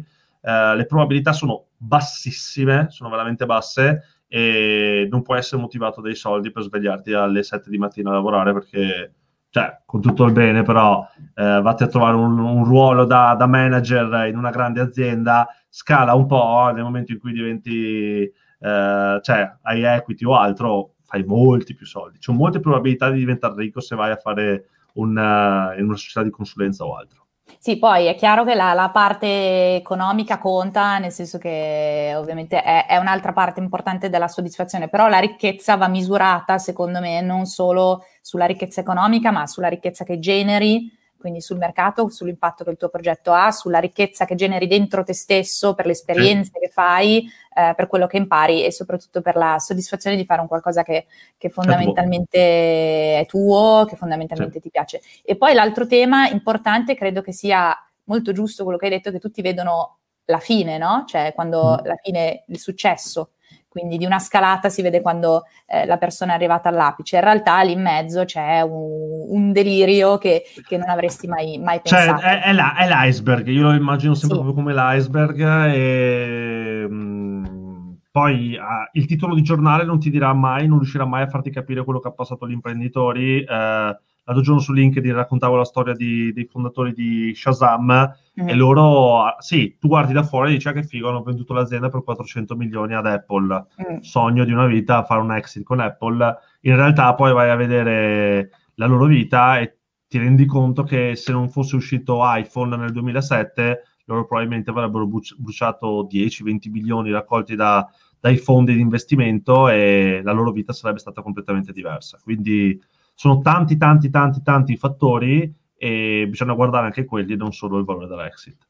eh, le probabilità sono bassissime, sono veramente basse e non puoi essere motivato dai soldi per svegliarti alle 7 di mattina a lavorare perché, cioè, con tutto il bene, però eh, vatti a trovare un, un ruolo da, da, manager in una grande azienda, scala un po' nel momento in cui diventi, eh, cioè, hai equity o altro, fai molti più soldi. C'è molte probabilità di diventare ricco se vai a fare un, uh, in una società di consulenza o altro. Sì, poi è chiaro che la, la, parte economica conta, nel senso che ovviamente è, è, un'altra parte importante della soddisfazione, però la ricchezza va misurata, secondo me, non solo sulla ricchezza economica, ma sulla ricchezza che generi quindi sul mercato, sull'impatto che il tuo progetto ha, sulla ricchezza che generi dentro te stesso, per le esperienze sì. che fai, eh, per quello che impari e soprattutto per la soddisfazione di fare un qualcosa che, che fondamentalmente è tuo, che fondamentalmente sì. ti piace. E poi l'altro tema importante, credo che sia molto giusto quello che hai detto, che tutti vedono la fine, no? Cioè quando mm. la fine, il successo quindi di una scalata si vede quando eh, la persona è arrivata all'apice. In realtà lì in mezzo c'è un, un delirio che, che, non avresti mai, mai pensato. Cioè, è, è, la, è, l'iceberg, io lo immagino sempre sì. proprio come l'iceberg e mh, mm, poi uh, il titolo di giornale non ti dirà mai, non riuscirà mai a farti capire quello che ha passato gli imprenditori. La l'altro giorno su LinkedIn raccontavo la storia di, dei fondatori di Shazam mm. e loro, sì, tu guardi da fuori e dici ah, che figo, hanno venduto l'azienda per 400 milioni ad Apple, mm. sogno di una vita fare un exit con Apple, in realtà poi vai a vedere la loro vita e ti rendi conto che se non fosse uscito iPhone nel 2007 loro probabilmente avrebbero bruciato 10-20 milioni raccolti da, dai fondi di investimento e la loro vita sarebbe stata completamente diversa. Quindi sono tanti, tanti, tanti, tanti fattori e bisogna guardare anche quelli, non solo il valore dell'exit.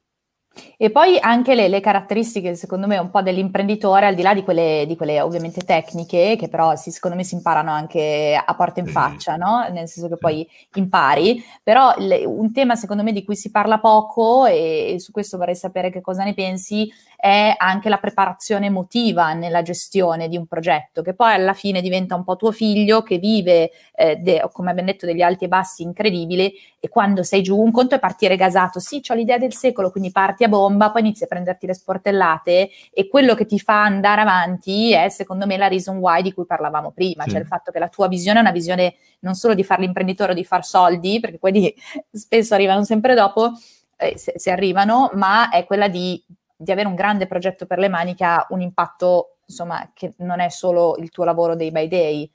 E poi anche le, le, caratteristiche, secondo me, un po' dell'imprenditore, al di là di quelle, di quelle ovviamente tecniche, che però si, secondo me si imparano anche a porta in sì. faccia, no? Nel senso che sì. poi impari. Però le, un tema, secondo me, di cui si parla poco, e, e, su questo vorrei sapere che cosa ne pensi, è anche la preparazione emotiva nella gestione di un progetto, che poi alla fine diventa un po' tuo figlio che vive, eh, de, come abbiamo detto, degli alti e bassi incredibili, e quando sei giù, un conto è partire gasato, sì, ho l'idea del secolo, quindi parti a bomba, poi inizi a prenderti le sportellate e quello che ti fa andare avanti è secondo me la reason why di cui parlavamo prima, sì. cioè il fatto che la tua visione è una visione non solo di fare l'imprenditore o di far soldi, perché quelli spesso arrivano sempre dopo, eh, se, se, arrivano, ma è quella di, di avere un grande progetto per le mani che ha un impatto, insomma, che non è solo il tuo lavoro day by day.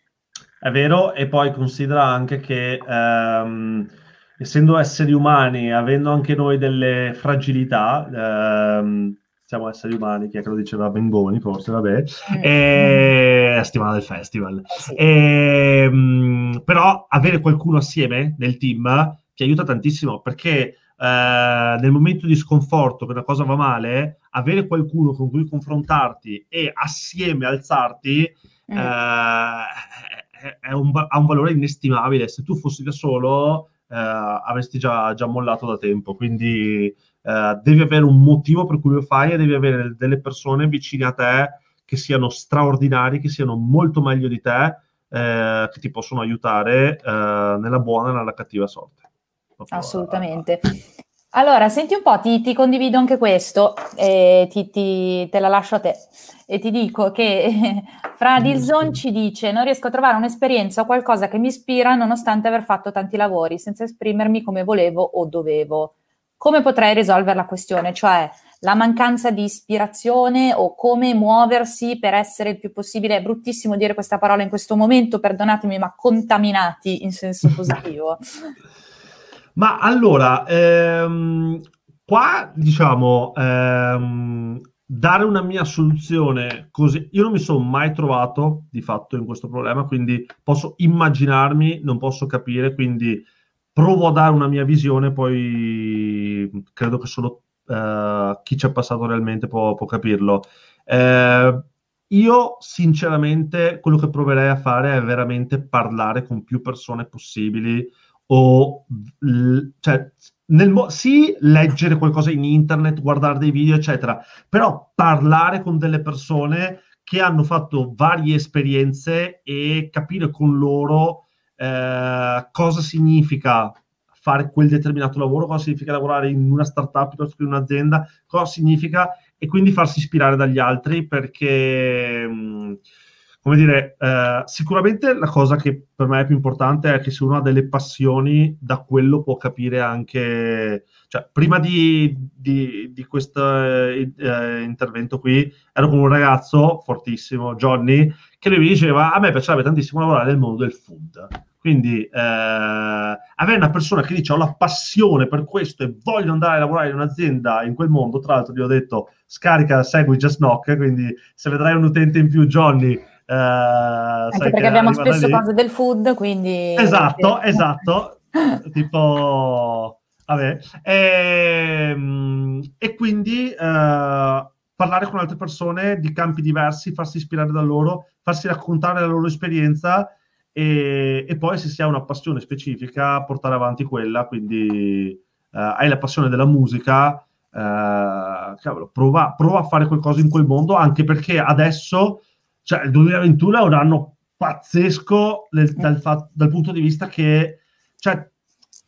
È vero, e poi considera anche che... Um essendo esseri umani, avendo anche noi delle fragilità, ehm, siamo esseri umani, chi è che lo diceva Bengoni, forse, vabbè, mm. e... settimana del festival. Sì. E, ehm, però avere qualcuno assieme nel team ti aiuta tantissimo perché eh, nel momento di sconforto, che una cosa va male, avere qualcuno con cui confrontarti e assieme alzarti mm. eh, è un, ha un valore inestimabile. Se tu fossi da solo eh, avresti già, già, mollato da tempo. Quindi eh, devi avere un motivo per cui lo fai e devi avere delle persone vicine a te che siano straordinari, che siano molto meglio di te, eh, che ti possono aiutare eh, nella buona e nella cattiva sorte. Assolutamente. Allora, senti un po', ti, ti condivido anche questo, e ti, ti, te la lascio a te. E ti dico che Fra Dilson ci dice: Non riesco a trovare un'esperienza o qualcosa che mi ispira nonostante aver fatto tanti lavori, senza esprimermi come volevo o dovevo. Come potrei risolvere la questione? Cioè, la mancanza di ispirazione o come muoversi per essere il più possibile, è bruttissimo dire questa parola in questo momento, perdonatemi, ma contaminati in senso positivo. Ma allora, ehm, qua diciamo, ehm, dare una mia soluzione così, io non mi sono mai trovato di fatto in questo problema, quindi posso immaginarmi, non posso capire, quindi provo a dare una mia visione, poi credo che solo eh, chi ci è passato realmente può, può capirlo. Eh, io sinceramente quello che proverei a fare è veramente parlare con più persone possibili o cioè, nel, sì, leggere qualcosa in internet, guardare dei video, eccetera, però parlare con delle persone che hanno fatto varie esperienze e capire con loro eh, cosa significa fare quel determinato lavoro, cosa significa lavorare in una startup piuttosto che in un'azienda, cosa significa e quindi farsi ispirare dagli altri perché... Mh, come dire, eh, sicuramente la cosa che per me è più importante è che se uno ha delle passioni, da quello può capire anche... Cioè, prima di, di, di questo eh, eh, intervento qui, ero con un ragazzo fortissimo, Johnny, che lui mi diceva, a me piacerebbe tantissimo lavorare nel mondo del food. Quindi eh, avere una persona che dice ho la passione per questo e voglio andare a lavorare in un'azienda in quel mondo, tra l'altro gli ho detto scarica, segui Just Knock, quindi se vedrai un utente in più, Johnny, Anche perché abbiamo spesso cose del food, quindi... Esatto, esatto. tipo... Vabbè. E, ehm, e quindi uh, parlare con altre persone di campi diversi, farsi ispirare da loro, farsi raccontare la loro esperienza e, e poi se si ha una passione specifica portare avanti quella, quindi uh, hai la passione della musica, uh, cavolo, prova, prova, a fare qualcosa in quel mondo, anche perché adesso cioè il 2021 è un anno pazzesco nel, dal, dal, punto di vista che cioè,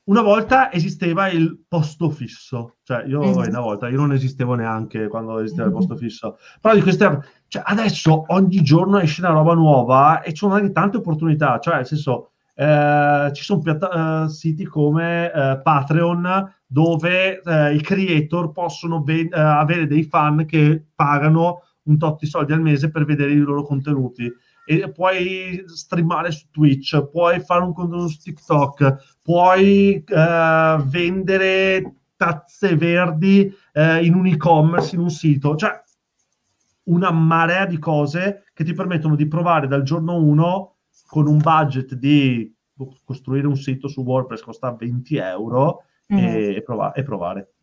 una volta esisteva il posto fisso, cioè io mm-hmm. una volta, io non esistevo neanche quando esisteva il posto fisso, però di queste, cioè, adesso ogni giorno esce una roba nuova e ci sono anche tante opportunità, cioè nel senso eh, ci sono piatta- uh, siti come uh, Patreon dove uh, i creator possono ve- avere dei fan che pagano un tot di soldi al mese per vedere i loro contenuti. E puoi streamare su Twitch, puoi fare un contenuto su TikTok, puoi vendere tazze verdi in un e-commerce, in un sito. Cioè, una marea di cose che ti permettono di provare dal giorno 1 con un budget di costruire un sito su WordPress costa 20 euro mm. e, prova- e, provare.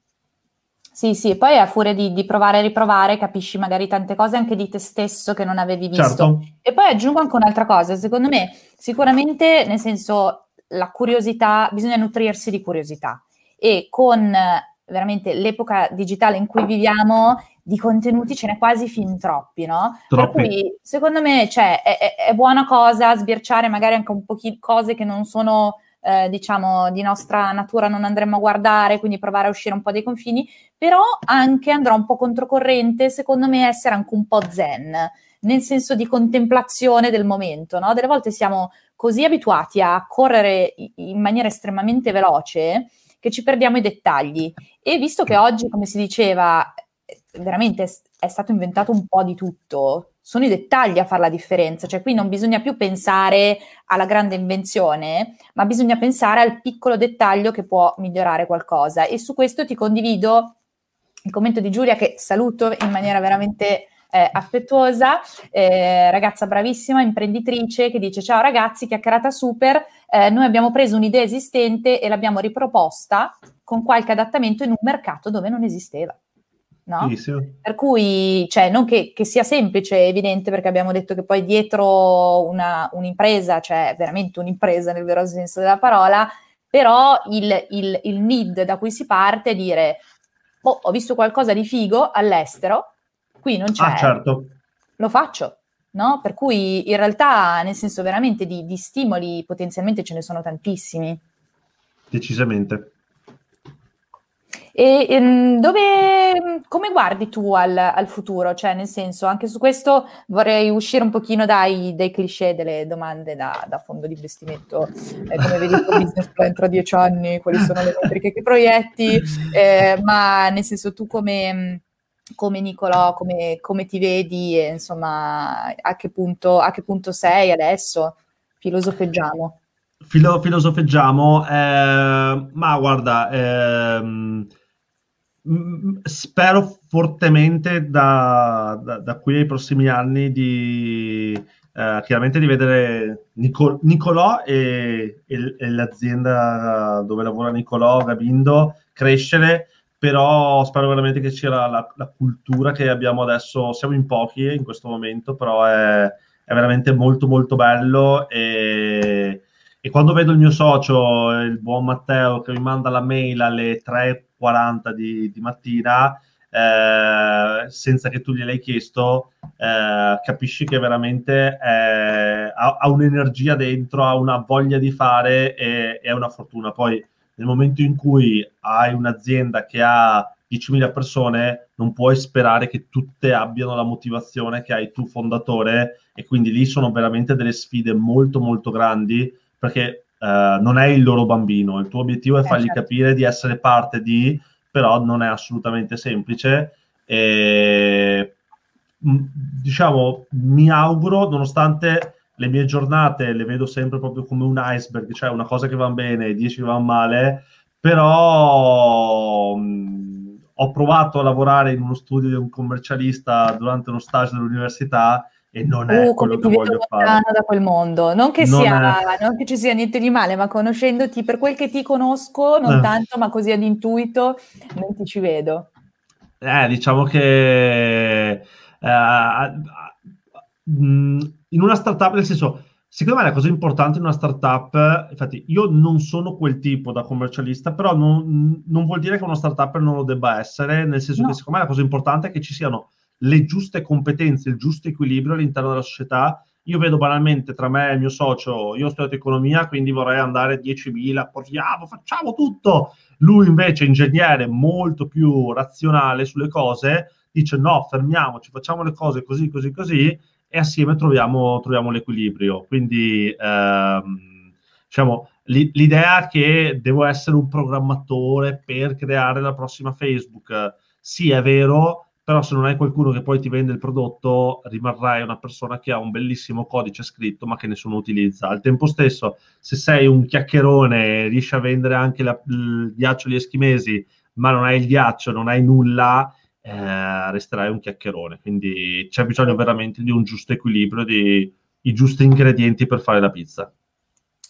Sì, sì, poi a furia di, di, provare e riprovare capisci magari tante cose anche di te stesso che non avevi visto. Certo. E poi aggiungo anche un'altra cosa, secondo me sicuramente nel senso la curiosità, bisogna nutrirsi di curiosità e con veramente l'epoca digitale in cui viviamo di contenuti ce n'è quasi fin troppi, no? Troppi. Per cui secondo me cioè, è, è, è, buona cosa sbirciare magari anche un po' cose che non sono, eh, diciamo, di nostra natura, non andremo a guardare, quindi provare a uscire un po' dai confini, però anche andrà un po' controcorrente, secondo me, essere anche un po' zen, nel senso di contemplazione del momento, no? Delle volte siamo così abituati a correre in maniera estremamente veloce che ci perdiamo i dettagli. E visto che oggi, come si diceva, veramente è stato inventato un po' di tutto, sono i dettagli a fare la differenza, cioè qui non bisogna più pensare alla grande invenzione, ma bisogna pensare al piccolo dettaglio che può migliorare qualcosa. E su questo ti condivido il commento di Giulia che saluto in maniera veramente eh, affettuosa, eh, ragazza bravissima, imprenditrice, che dice ciao ragazzi, chiacchierata super, eh, noi abbiamo preso un'idea esistente e l'abbiamo riproposta con qualche adattamento in un mercato dove non esisteva. No? Per cui, cioè, non che, che, sia semplice, evidente, perché abbiamo detto che poi dietro una, un'impresa, cioè veramente un'impresa nel vero senso della parola, però il, il, il need da cui si parte è dire, oh, ho visto qualcosa di figo all'estero, qui non c'è, ah, certo. lo faccio. No? Per cui in realtà, nel senso veramente di, di stimoli potenzialmente ce ne sono tantissimi. Decisamente. E ehm, dove, come guardi tu al, al, futuro? Cioè, nel senso, anche su questo vorrei uscire un pochino dai, dai cliché delle domande da, da fondo di investimento. Eh, come vedi il tuo business plan tra dieci anni, quali sono le metriche che proietti? Eh, ma nel senso, tu come, come Nicolò, come, come ti vedi e insomma, a che punto, a che punto sei adesso? Filosofeggiamo. Filo, filosofeggiamo, eh, ma guarda, ehm, spero fortemente da, da, da, qui ai prossimi anni di eh, chiaramente di vedere Nico, Nicolò e, e, e, l'azienda dove lavora Nicolò Gabindo crescere però spero veramente che sia la, la, cultura che abbiamo adesso. Siamo in pochi in questo momento però è, è veramente molto molto bello e, e quando vedo il mio socio il buon Matteo che mi manda la mail alle 3 40 di, di mattina, eh, senza che tu gliel'hai chiesto, eh, capisci che veramente eh, ha, ha, un'energia dentro, ha una voglia di fare e è una fortuna. Poi nel momento in cui hai un'azienda che ha 10.000 persone, non puoi sperare che tutte abbiano la motivazione che hai tu fondatore e quindi lì sono veramente delle sfide molto molto grandi perché Uh, non è il loro bambino, il tuo obiettivo è eh, fargli certo. capire di essere parte di, però non è assolutamente semplice. E, diciamo, mi auguro, nonostante le mie giornate le vedo sempre proprio come un iceberg, cioè una cosa che va bene e dieci che vanno male, però mh, ho provato a lavorare in uno studio di un commercialista durante uno stage dell'università e non è uh, quello che voglio fare. da quel mondo. Non che, non, sia, non che, ci sia niente di male, ma conoscendoti per quel che ti conosco, non eh. tanto, ma così ad intuito, non ti ci vedo. Eh, diciamo che eh, in una startup, nel senso, secondo me la cosa importante in una startup, infatti io non sono quel tipo da commercialista, però non, non vuol dire che una startup non lo debba essere, nel senso no. che secondo me la cosa importante è che ci siano le giuste competenze, il giusto equilibrio all'interno della società. Io vedo banalmente tra me e il mio socio, io ho studiato economia, quindi vorrei andare 10.000, portiamo, facciamo tutto. Lui invece, ingegnere molto più razionale sulle cose, dice no, fermiamoci, facciamo le cose così, così, così, e assieme troviamo, troviamo l'equilibrio. Quindi ehm, diciamo, l'idea che devo essere un programmatore per creare la prossima Facebook, sì è vero, però se non hai qualcuno che poi ti vende il prodotto, rimarrai una persona che ha un bellissimo codice scritto ma che nessuno utilizza. Al tempo stesso, se sei un chiacchierone, riesci a vendere anche la, il ghiaccio agli eschimesi, ma non hai il ghiaccio, non hai nulla, eh, resterai un chiacchierone. Quindi c'è bisogno veramente di un giusto equilibrio, di i giusti ingredienti per fare la pizza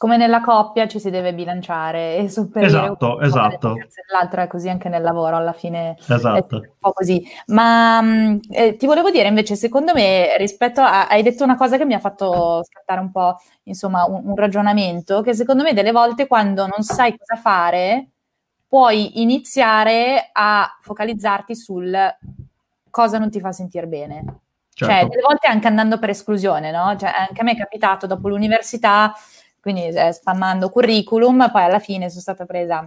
come nella coppia ci si deve bilanciare e sopperire esatto, esatto. l'altro è così anche nel lavoro alla fine esatto. è un po' così ma mm, eh, ti volevo dire invece secondo me rispetto a hai detto una cosa che mi ha fatto scattare un po' insomma un, un ragionamento che secondo me delle volte quando non sai cosa fare puoi iniziare a focalizzarti sul cosa non ti fa sentire bene cioè, certo. cioè delle volte anche andando per esclusione no? Cioè, anche a me è capitato dopo l'università quindi eh, spammando curriculum, poi alla fine sono stata presa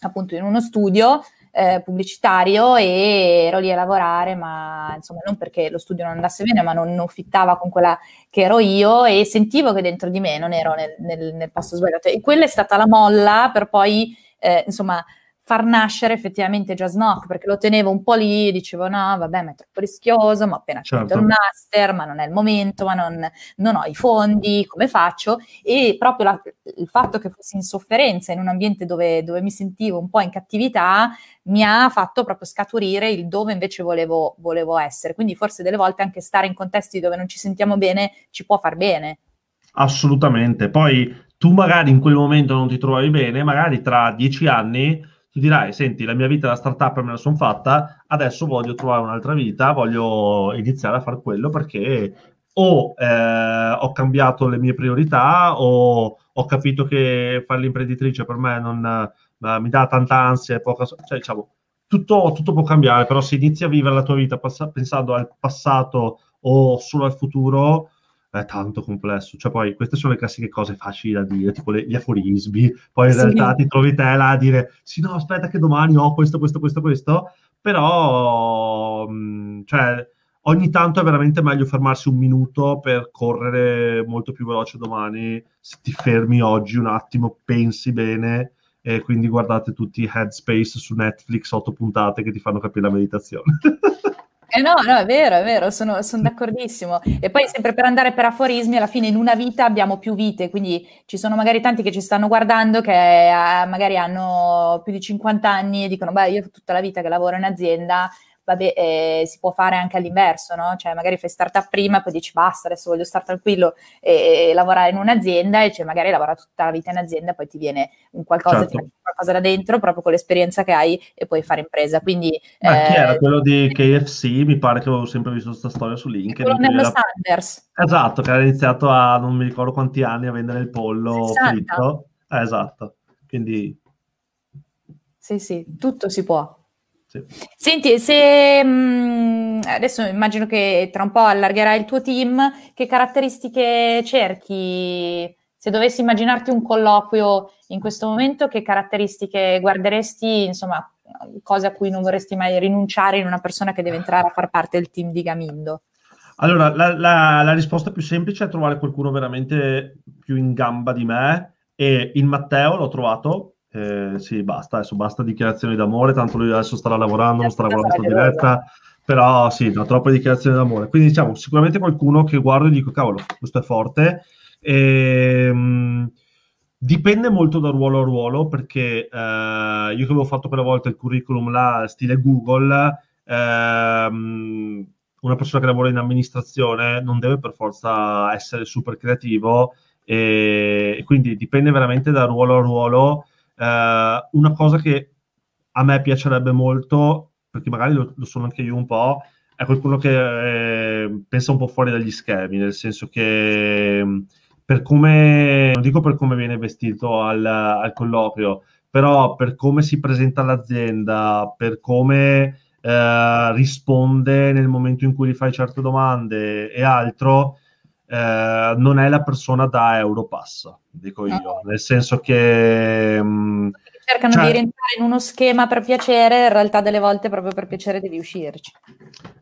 appunto in uno studio eh, pubblicitario e ero lì a lavorare, ma insomma non perché lo studio non andasse bene, ma non, non fittava con quella che ero io e sentivo che dentro di me non ero nel, nel, nel posto sbagliato. E quella è stata la molla per poi, eh, insomma, far nascere effettivamente Jazz Knock, perché lo tenevo un po' lì dicevo no, vabbè, ma è troppo rischioso, ma ho appena certo. finito il master, ma non è il momento, ma non, non ho i fondi, come faccio? E proprio la, il fatto che fossi in sofferenza in un ambiente dove, dove, mi sentivo un po' in cattività mi ha fatto proprio scaturire il dove invece volevo, volevo essere. Quindi forse delle volte anche stare in contesti dove non ci sentiamo bene ci può far bene. Assolutamente. Poi tu magari in quel momento non ti trovavi bene, magari tra dieci anni tu dirai, senti, la mia vita da startup me la sono fatta, adesso voglio trovare un'altra vita, voglio iniziare a fare quello perché o eh, ho cambiato le mie priorità o ho capito che fare l'imprenditrice per me non mi dà tanta ansia e poca... Cioè, diciamo, tutto, tutto, può cambiare, però se inizi a vivere la tua vita pass- pensando al passato o solo al futuro, è tanto complesso. Cioè, poi queste sono le classiche cose facili da dire, tipo le, gli aforismi. Poi in sì. realtà ti trovi te là a dire: sì, no, aspetta, che domani ho questo, questo, questo, questo. Però, mh, mm, cioè, ogni tanto è veramente meglio fermarsi un minuto per correre molto più veloce domani. Se ti fermi oggi un attimo, pensi bene. E quindi guardate tutti Headspace su Netflix, otto puntate che ti fanno capire la meditazione. Eh no, no, è vero, è vero, sono, sono, d'accordissimo. E poi sempre per andare per aforismi, alla fine in una vita abbiamo più vite, quindi ci sono magari tanti che ci stanno guardando che eh, magari hanno più di 50 anni e dicono, beh, io tutta la vita che lavoro in azienda, vabbè, eh, si può fare anche all'inverso, no? Cioè magari fai startup prima, poi dici basta, adesso voglio stare tranquillo e, e lavorare in un'azienda e cioè magari lavora tutta la vita in azienda e poi ti viene un qualcosa, certo. ti qualcosa da dentro proprio con l'esperienza che hai e puoi fare impresa. Quindi, Ma eh, chi era quello di KFC? Mi pare che avevo sempre visto questa storia su LinkedIn. Quello era... Sanders. Esatto, che era iniziato a non mi ricordo quanti anni a vendere il pollo 60. fritto. Eh, esatto, quindi... Sì, sì, tutto si può. Senti, se mh, adesso immagino che tra un po' allargherai il tuo team, che caratteristiche cerchi? Se dovessi immaginarti un colloquio in questo momento, che caratteristiche guarderesti, insomma, cose a cui non vorresti mai rinunciare in una persona che deve entrare a far parte del team di Gamindo? Allora, la, la, la risposta più semplice è trovare qualcuno veramente più in gamba di me e in Matteo l'ho trovato eh, sì, basta, adesso basta dichiarazioni d'amore, tanto lui adesso starà lavorando, non starà guardando questa diretta, però sì, no, troppe dichiarazioni d'amore. Quindi diciamo, sicuramente qualcuno che guardo e dico, cavolo, questo è forte. E, ehm, dipende molto da ruolo a ruolo, perché eh, io che avevo fatto quella volta il curriculum là, stile Google, ehm, una persona che lavora in amministrazione non deve per forza essere super creativo e quindi dipende veramente da ruolo a ruolo eh, una cosa che a me piacerebbe molto, perché magari lo, lo sono anche io un po', è qualcuno che eh, pensa un po' fuori dagli schemi, nel senso che mm, per come, non dico per come viene vestito al, al colloquio, però per come si presenta l'azienda, per come eh, risponde nel momento in cui gli fai certe domande e altro, eh, non è la persona da Europass, dico io, nel senso che... Mh, mm, cercano cioè, di rientrare in uno schema per piacere, in realtà delle volte proprio per piacere devi uscirci.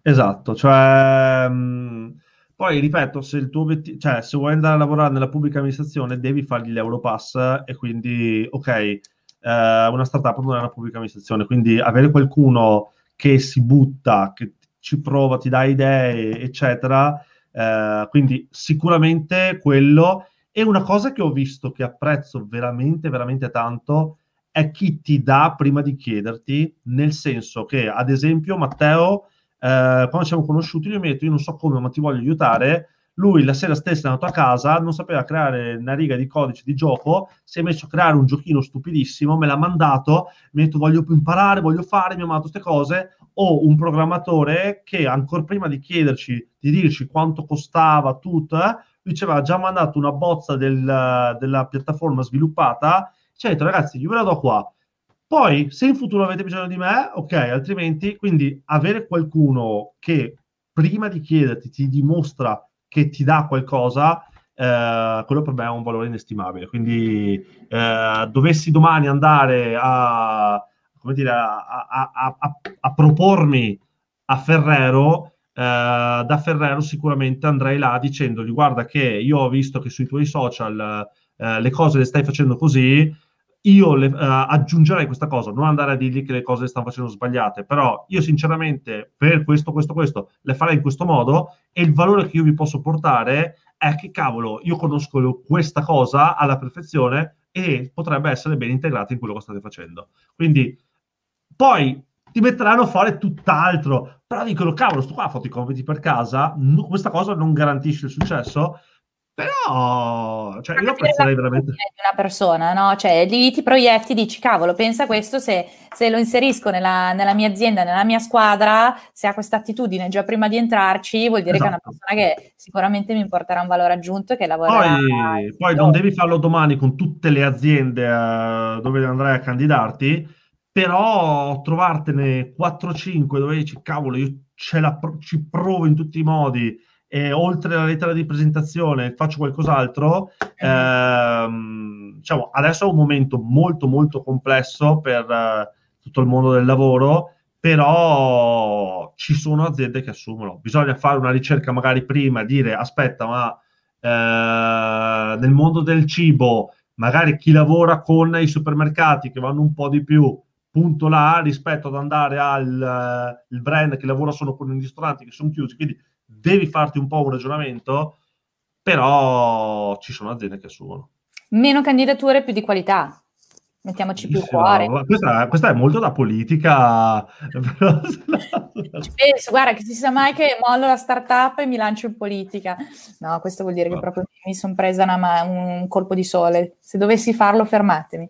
Esatto, cioè... Mh, mm, Poi, ripeto, se il tuo obiettivo, cioè, se vuoi andare a lavorare nella pubblica amministrazione, devi fargli l'Europass e quindi, ok, eh, una startup non è una pubblica amministrazione, quindi avere qualcuno che si butta, che ci prova, ti dà idee, eccetera, eh, quindi sicuramente quello. E una cosa che ho visto che apprezzo veramente, veramente tanto è chi ti dà prima di chiederti, nel senso che, ad esempio, Matteo, eh, quando siamo conosciuti, io mi detto, io non so come, ma ti voglio aiutare. Lui la sera stessa è andato a casa, non sapeva creare una riga di codice di gioco, si è messo a creare un giochino stupidissimo, me l'ha mandato, mi ha detto voglio imparare, voglio fare, mi ha mandato queste cose. Ho un programmatore che ancora prima di chiederci, di dirci quanto costava tutto, eh, aveva già mandato una bozza del, della piattaforma sviluppata ci ha detto ragazzi, io ve la do qua. Poi, se in futuro avete bisogno di me, ok, altrimenti, quindi avere qualcuno che prima di chiederti ti dimostra che ti dà qualcosa, eh, quello per me è un valore inestimabile. Quindi, eh, dovessi domani andare a, come dire, a, a, a, a propormi a Ferrero, Uh, da Ferrero sicuramente andrei là dicendogli guarda che io ho visto che sui tuoi social uh, le cose le stai facendo così io le, uh, aggiungerei questa cosa, non andare a dirgli che le cose le stanno facendo sbagliate, però io sinceramente per questo, questo, questo, le farei in questo modo e il valore che io vi posso portare è che cavolo, io conosco questa cosa alla perfezione e potrebbe essere ben integrata in quello che state facendo. Quindi poi ti metteranno a fare tutt'altro, però dicono cavolo, sto qua fatto i compiti per casa, no, questa cosa non garantisce il successo, però, cioè, io apprezzerei veramente. Una persona, no? Cioè, lì ti proietti, dici, cavolo, pensa questo, se, se lo inserisco nella, nella, mia azienda, nella mia squadra, se ha questa attitudine già prima di entrarci, vuol dire esatto. che è una esatto. persona che sicuramente mi porterà un valore aggiunto e che lavorerà. Poi, poi non devi farlo domani con tutte le aziende uh, dove andrai a candidarti, però trovartene 4-5 dove dici, cavolo, io la, ci provo in tutti i modi e oltre alla lettera di presentazione faccio qualcos'altro, ehm, diciamo, adesso è un momento molto molto complesso per uh, tutto il mondo del lavoro, però ci sono aziende che assumono. Bisogna fare una ricerca magari prima, dire aspetta, ma eh, nel mondo del cibo, magari chi lavora con i supermercati che vanno un po' di più, punto là rispetto ad andare al uh, brand che lavora solo con i ristoranti che sono chiusi. Quindi devi farti un po' un ragionamento, però ci sono aziende che assumono. Meno candidature, più di qualità. Mettiamoci più cuore. Questa, questa, è molto da politica. Ci penso, guarda, che si sa mai che mollo la startup e mi lancio in politica. No, questo vuol dire che proprio mi sono presa una, un colpo di sole. Se dovessi farlo, fermatemi.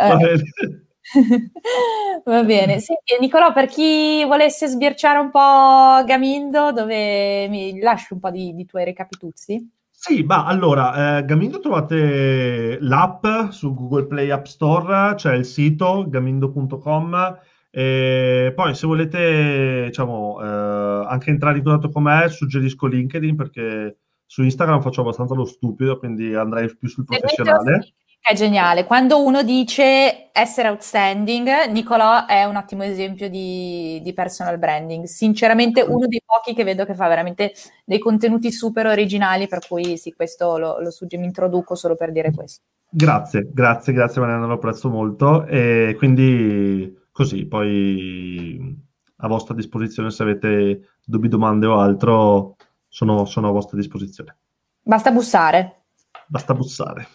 Eh, Va bene. Senti, Nicolò, per chi volesse sbirciare un po' Gamindo, dove mi lasci un po' di, di tuoi recapituzzi? Sì, ma allora, eh, Gamindo trovate l'app su Google Play App Store, c'è il sito gamindo.com e poi se volete, diciamo, eh, anche entrare in contatto con me, suggerisco LinkedIn perché su Instagram faccio abbastanza lo stupido, quindi andrei più sul professionale. È geniale. Quando uno dice essere outstanding, Nicolò è un ottimo esempio di, di, personal branding. Sinceramente, uno dei pochi che vedo che fa veramente dei contenuti super originali, per cui sì, questo lo, lo sugge, mi introduco solo per dire questo. Grazie, grazie, grazie Mariana, lo apprezzo molto. E quindi così, poi a vostra disposizione se avete dubbi, domande o altro, sono, sono a vostra disposizione. Basta bussare. Basta bussare.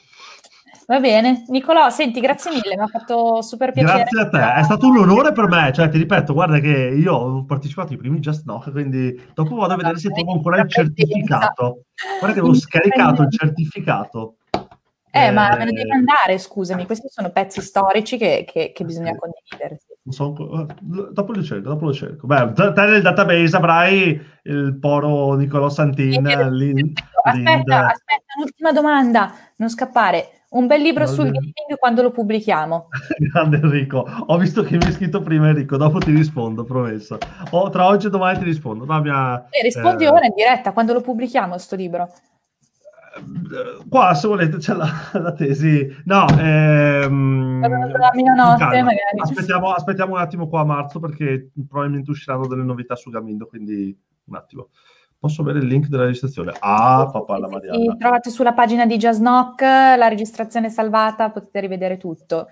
Va bene, Nicolò, senti, grazie mille, mi ha fatto super piacere. Grazie a te, è stato un onore per me, cioè ti ripeto, guarda che io ho partecipato ai primi Just No, quindi dopo vado a vedere se trovo ancora il certificato. Guarda che avevo scaricato il certificato. Eh, eh, ma me lo devi mandare, scusami, questi sono pezzi storici che, che, che bisogna condividere. So, dopo lo cerco, dopo lo cerco. Beh, te nel database avrai il poro Nicolò Santin. Aspetta, aspetta, un'ultima domanda, non scappare. Un bel libro sul gaming quando lo pubblichiamo. Grande Enrico, ho visto che mi hai scritto prima Enrico, dopo ti rispondo, promesso. O, tra oggi e domani ti rispondo. No, mia, eh, rispondi eh... ora in diretta, quando lo pubblichiamo sto libro? Eh, qua, se volete, c'è la, la tesi. No, ehm, notte, aspettiamo, aspettiamo, un attimo qua a marzo perché probabilmente usciranno delle novità su Gamindo, quindi un attimo. Posso avere il link della registrazione? Ah, papà la Mariana. Trovate sulla pagina di Jazznock la registrazione salvata, potete rivedere tutto.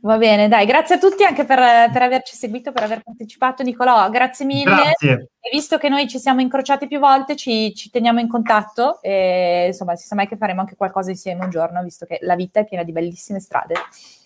Va bene, dai, grazie a tutti anche per, per averci seguito, per aver partecipato. Nicolò, grazie mille. Grazie. E visto che noi ci siamo incrociati più volte, ci, ci teniamo in contatto e insomma, si sa mai che faremo anche qualcosa insieme un giorno, visto che la vita è piena di bellissime strade.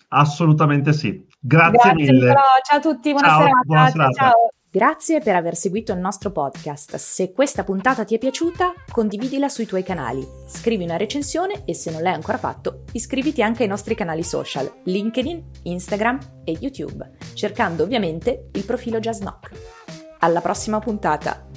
Assolutamente sì. Grazie, grazie mille. Nicolò. Ciao a tutti, buona ciao, serata. Buona serata. ciao. ciao. Grazie per aver seguito il nostro podcast. Se questa puntata ti è piaciuta, condividila sui tuoi canali, scrivi una recensione e se non l'hai ancora fatto, iscriviti anche ai nostri canali social, LinkedIn, Instagram e YouTube, cercando ovviamente il profilo Jazz Knock. Alla prossima puntata!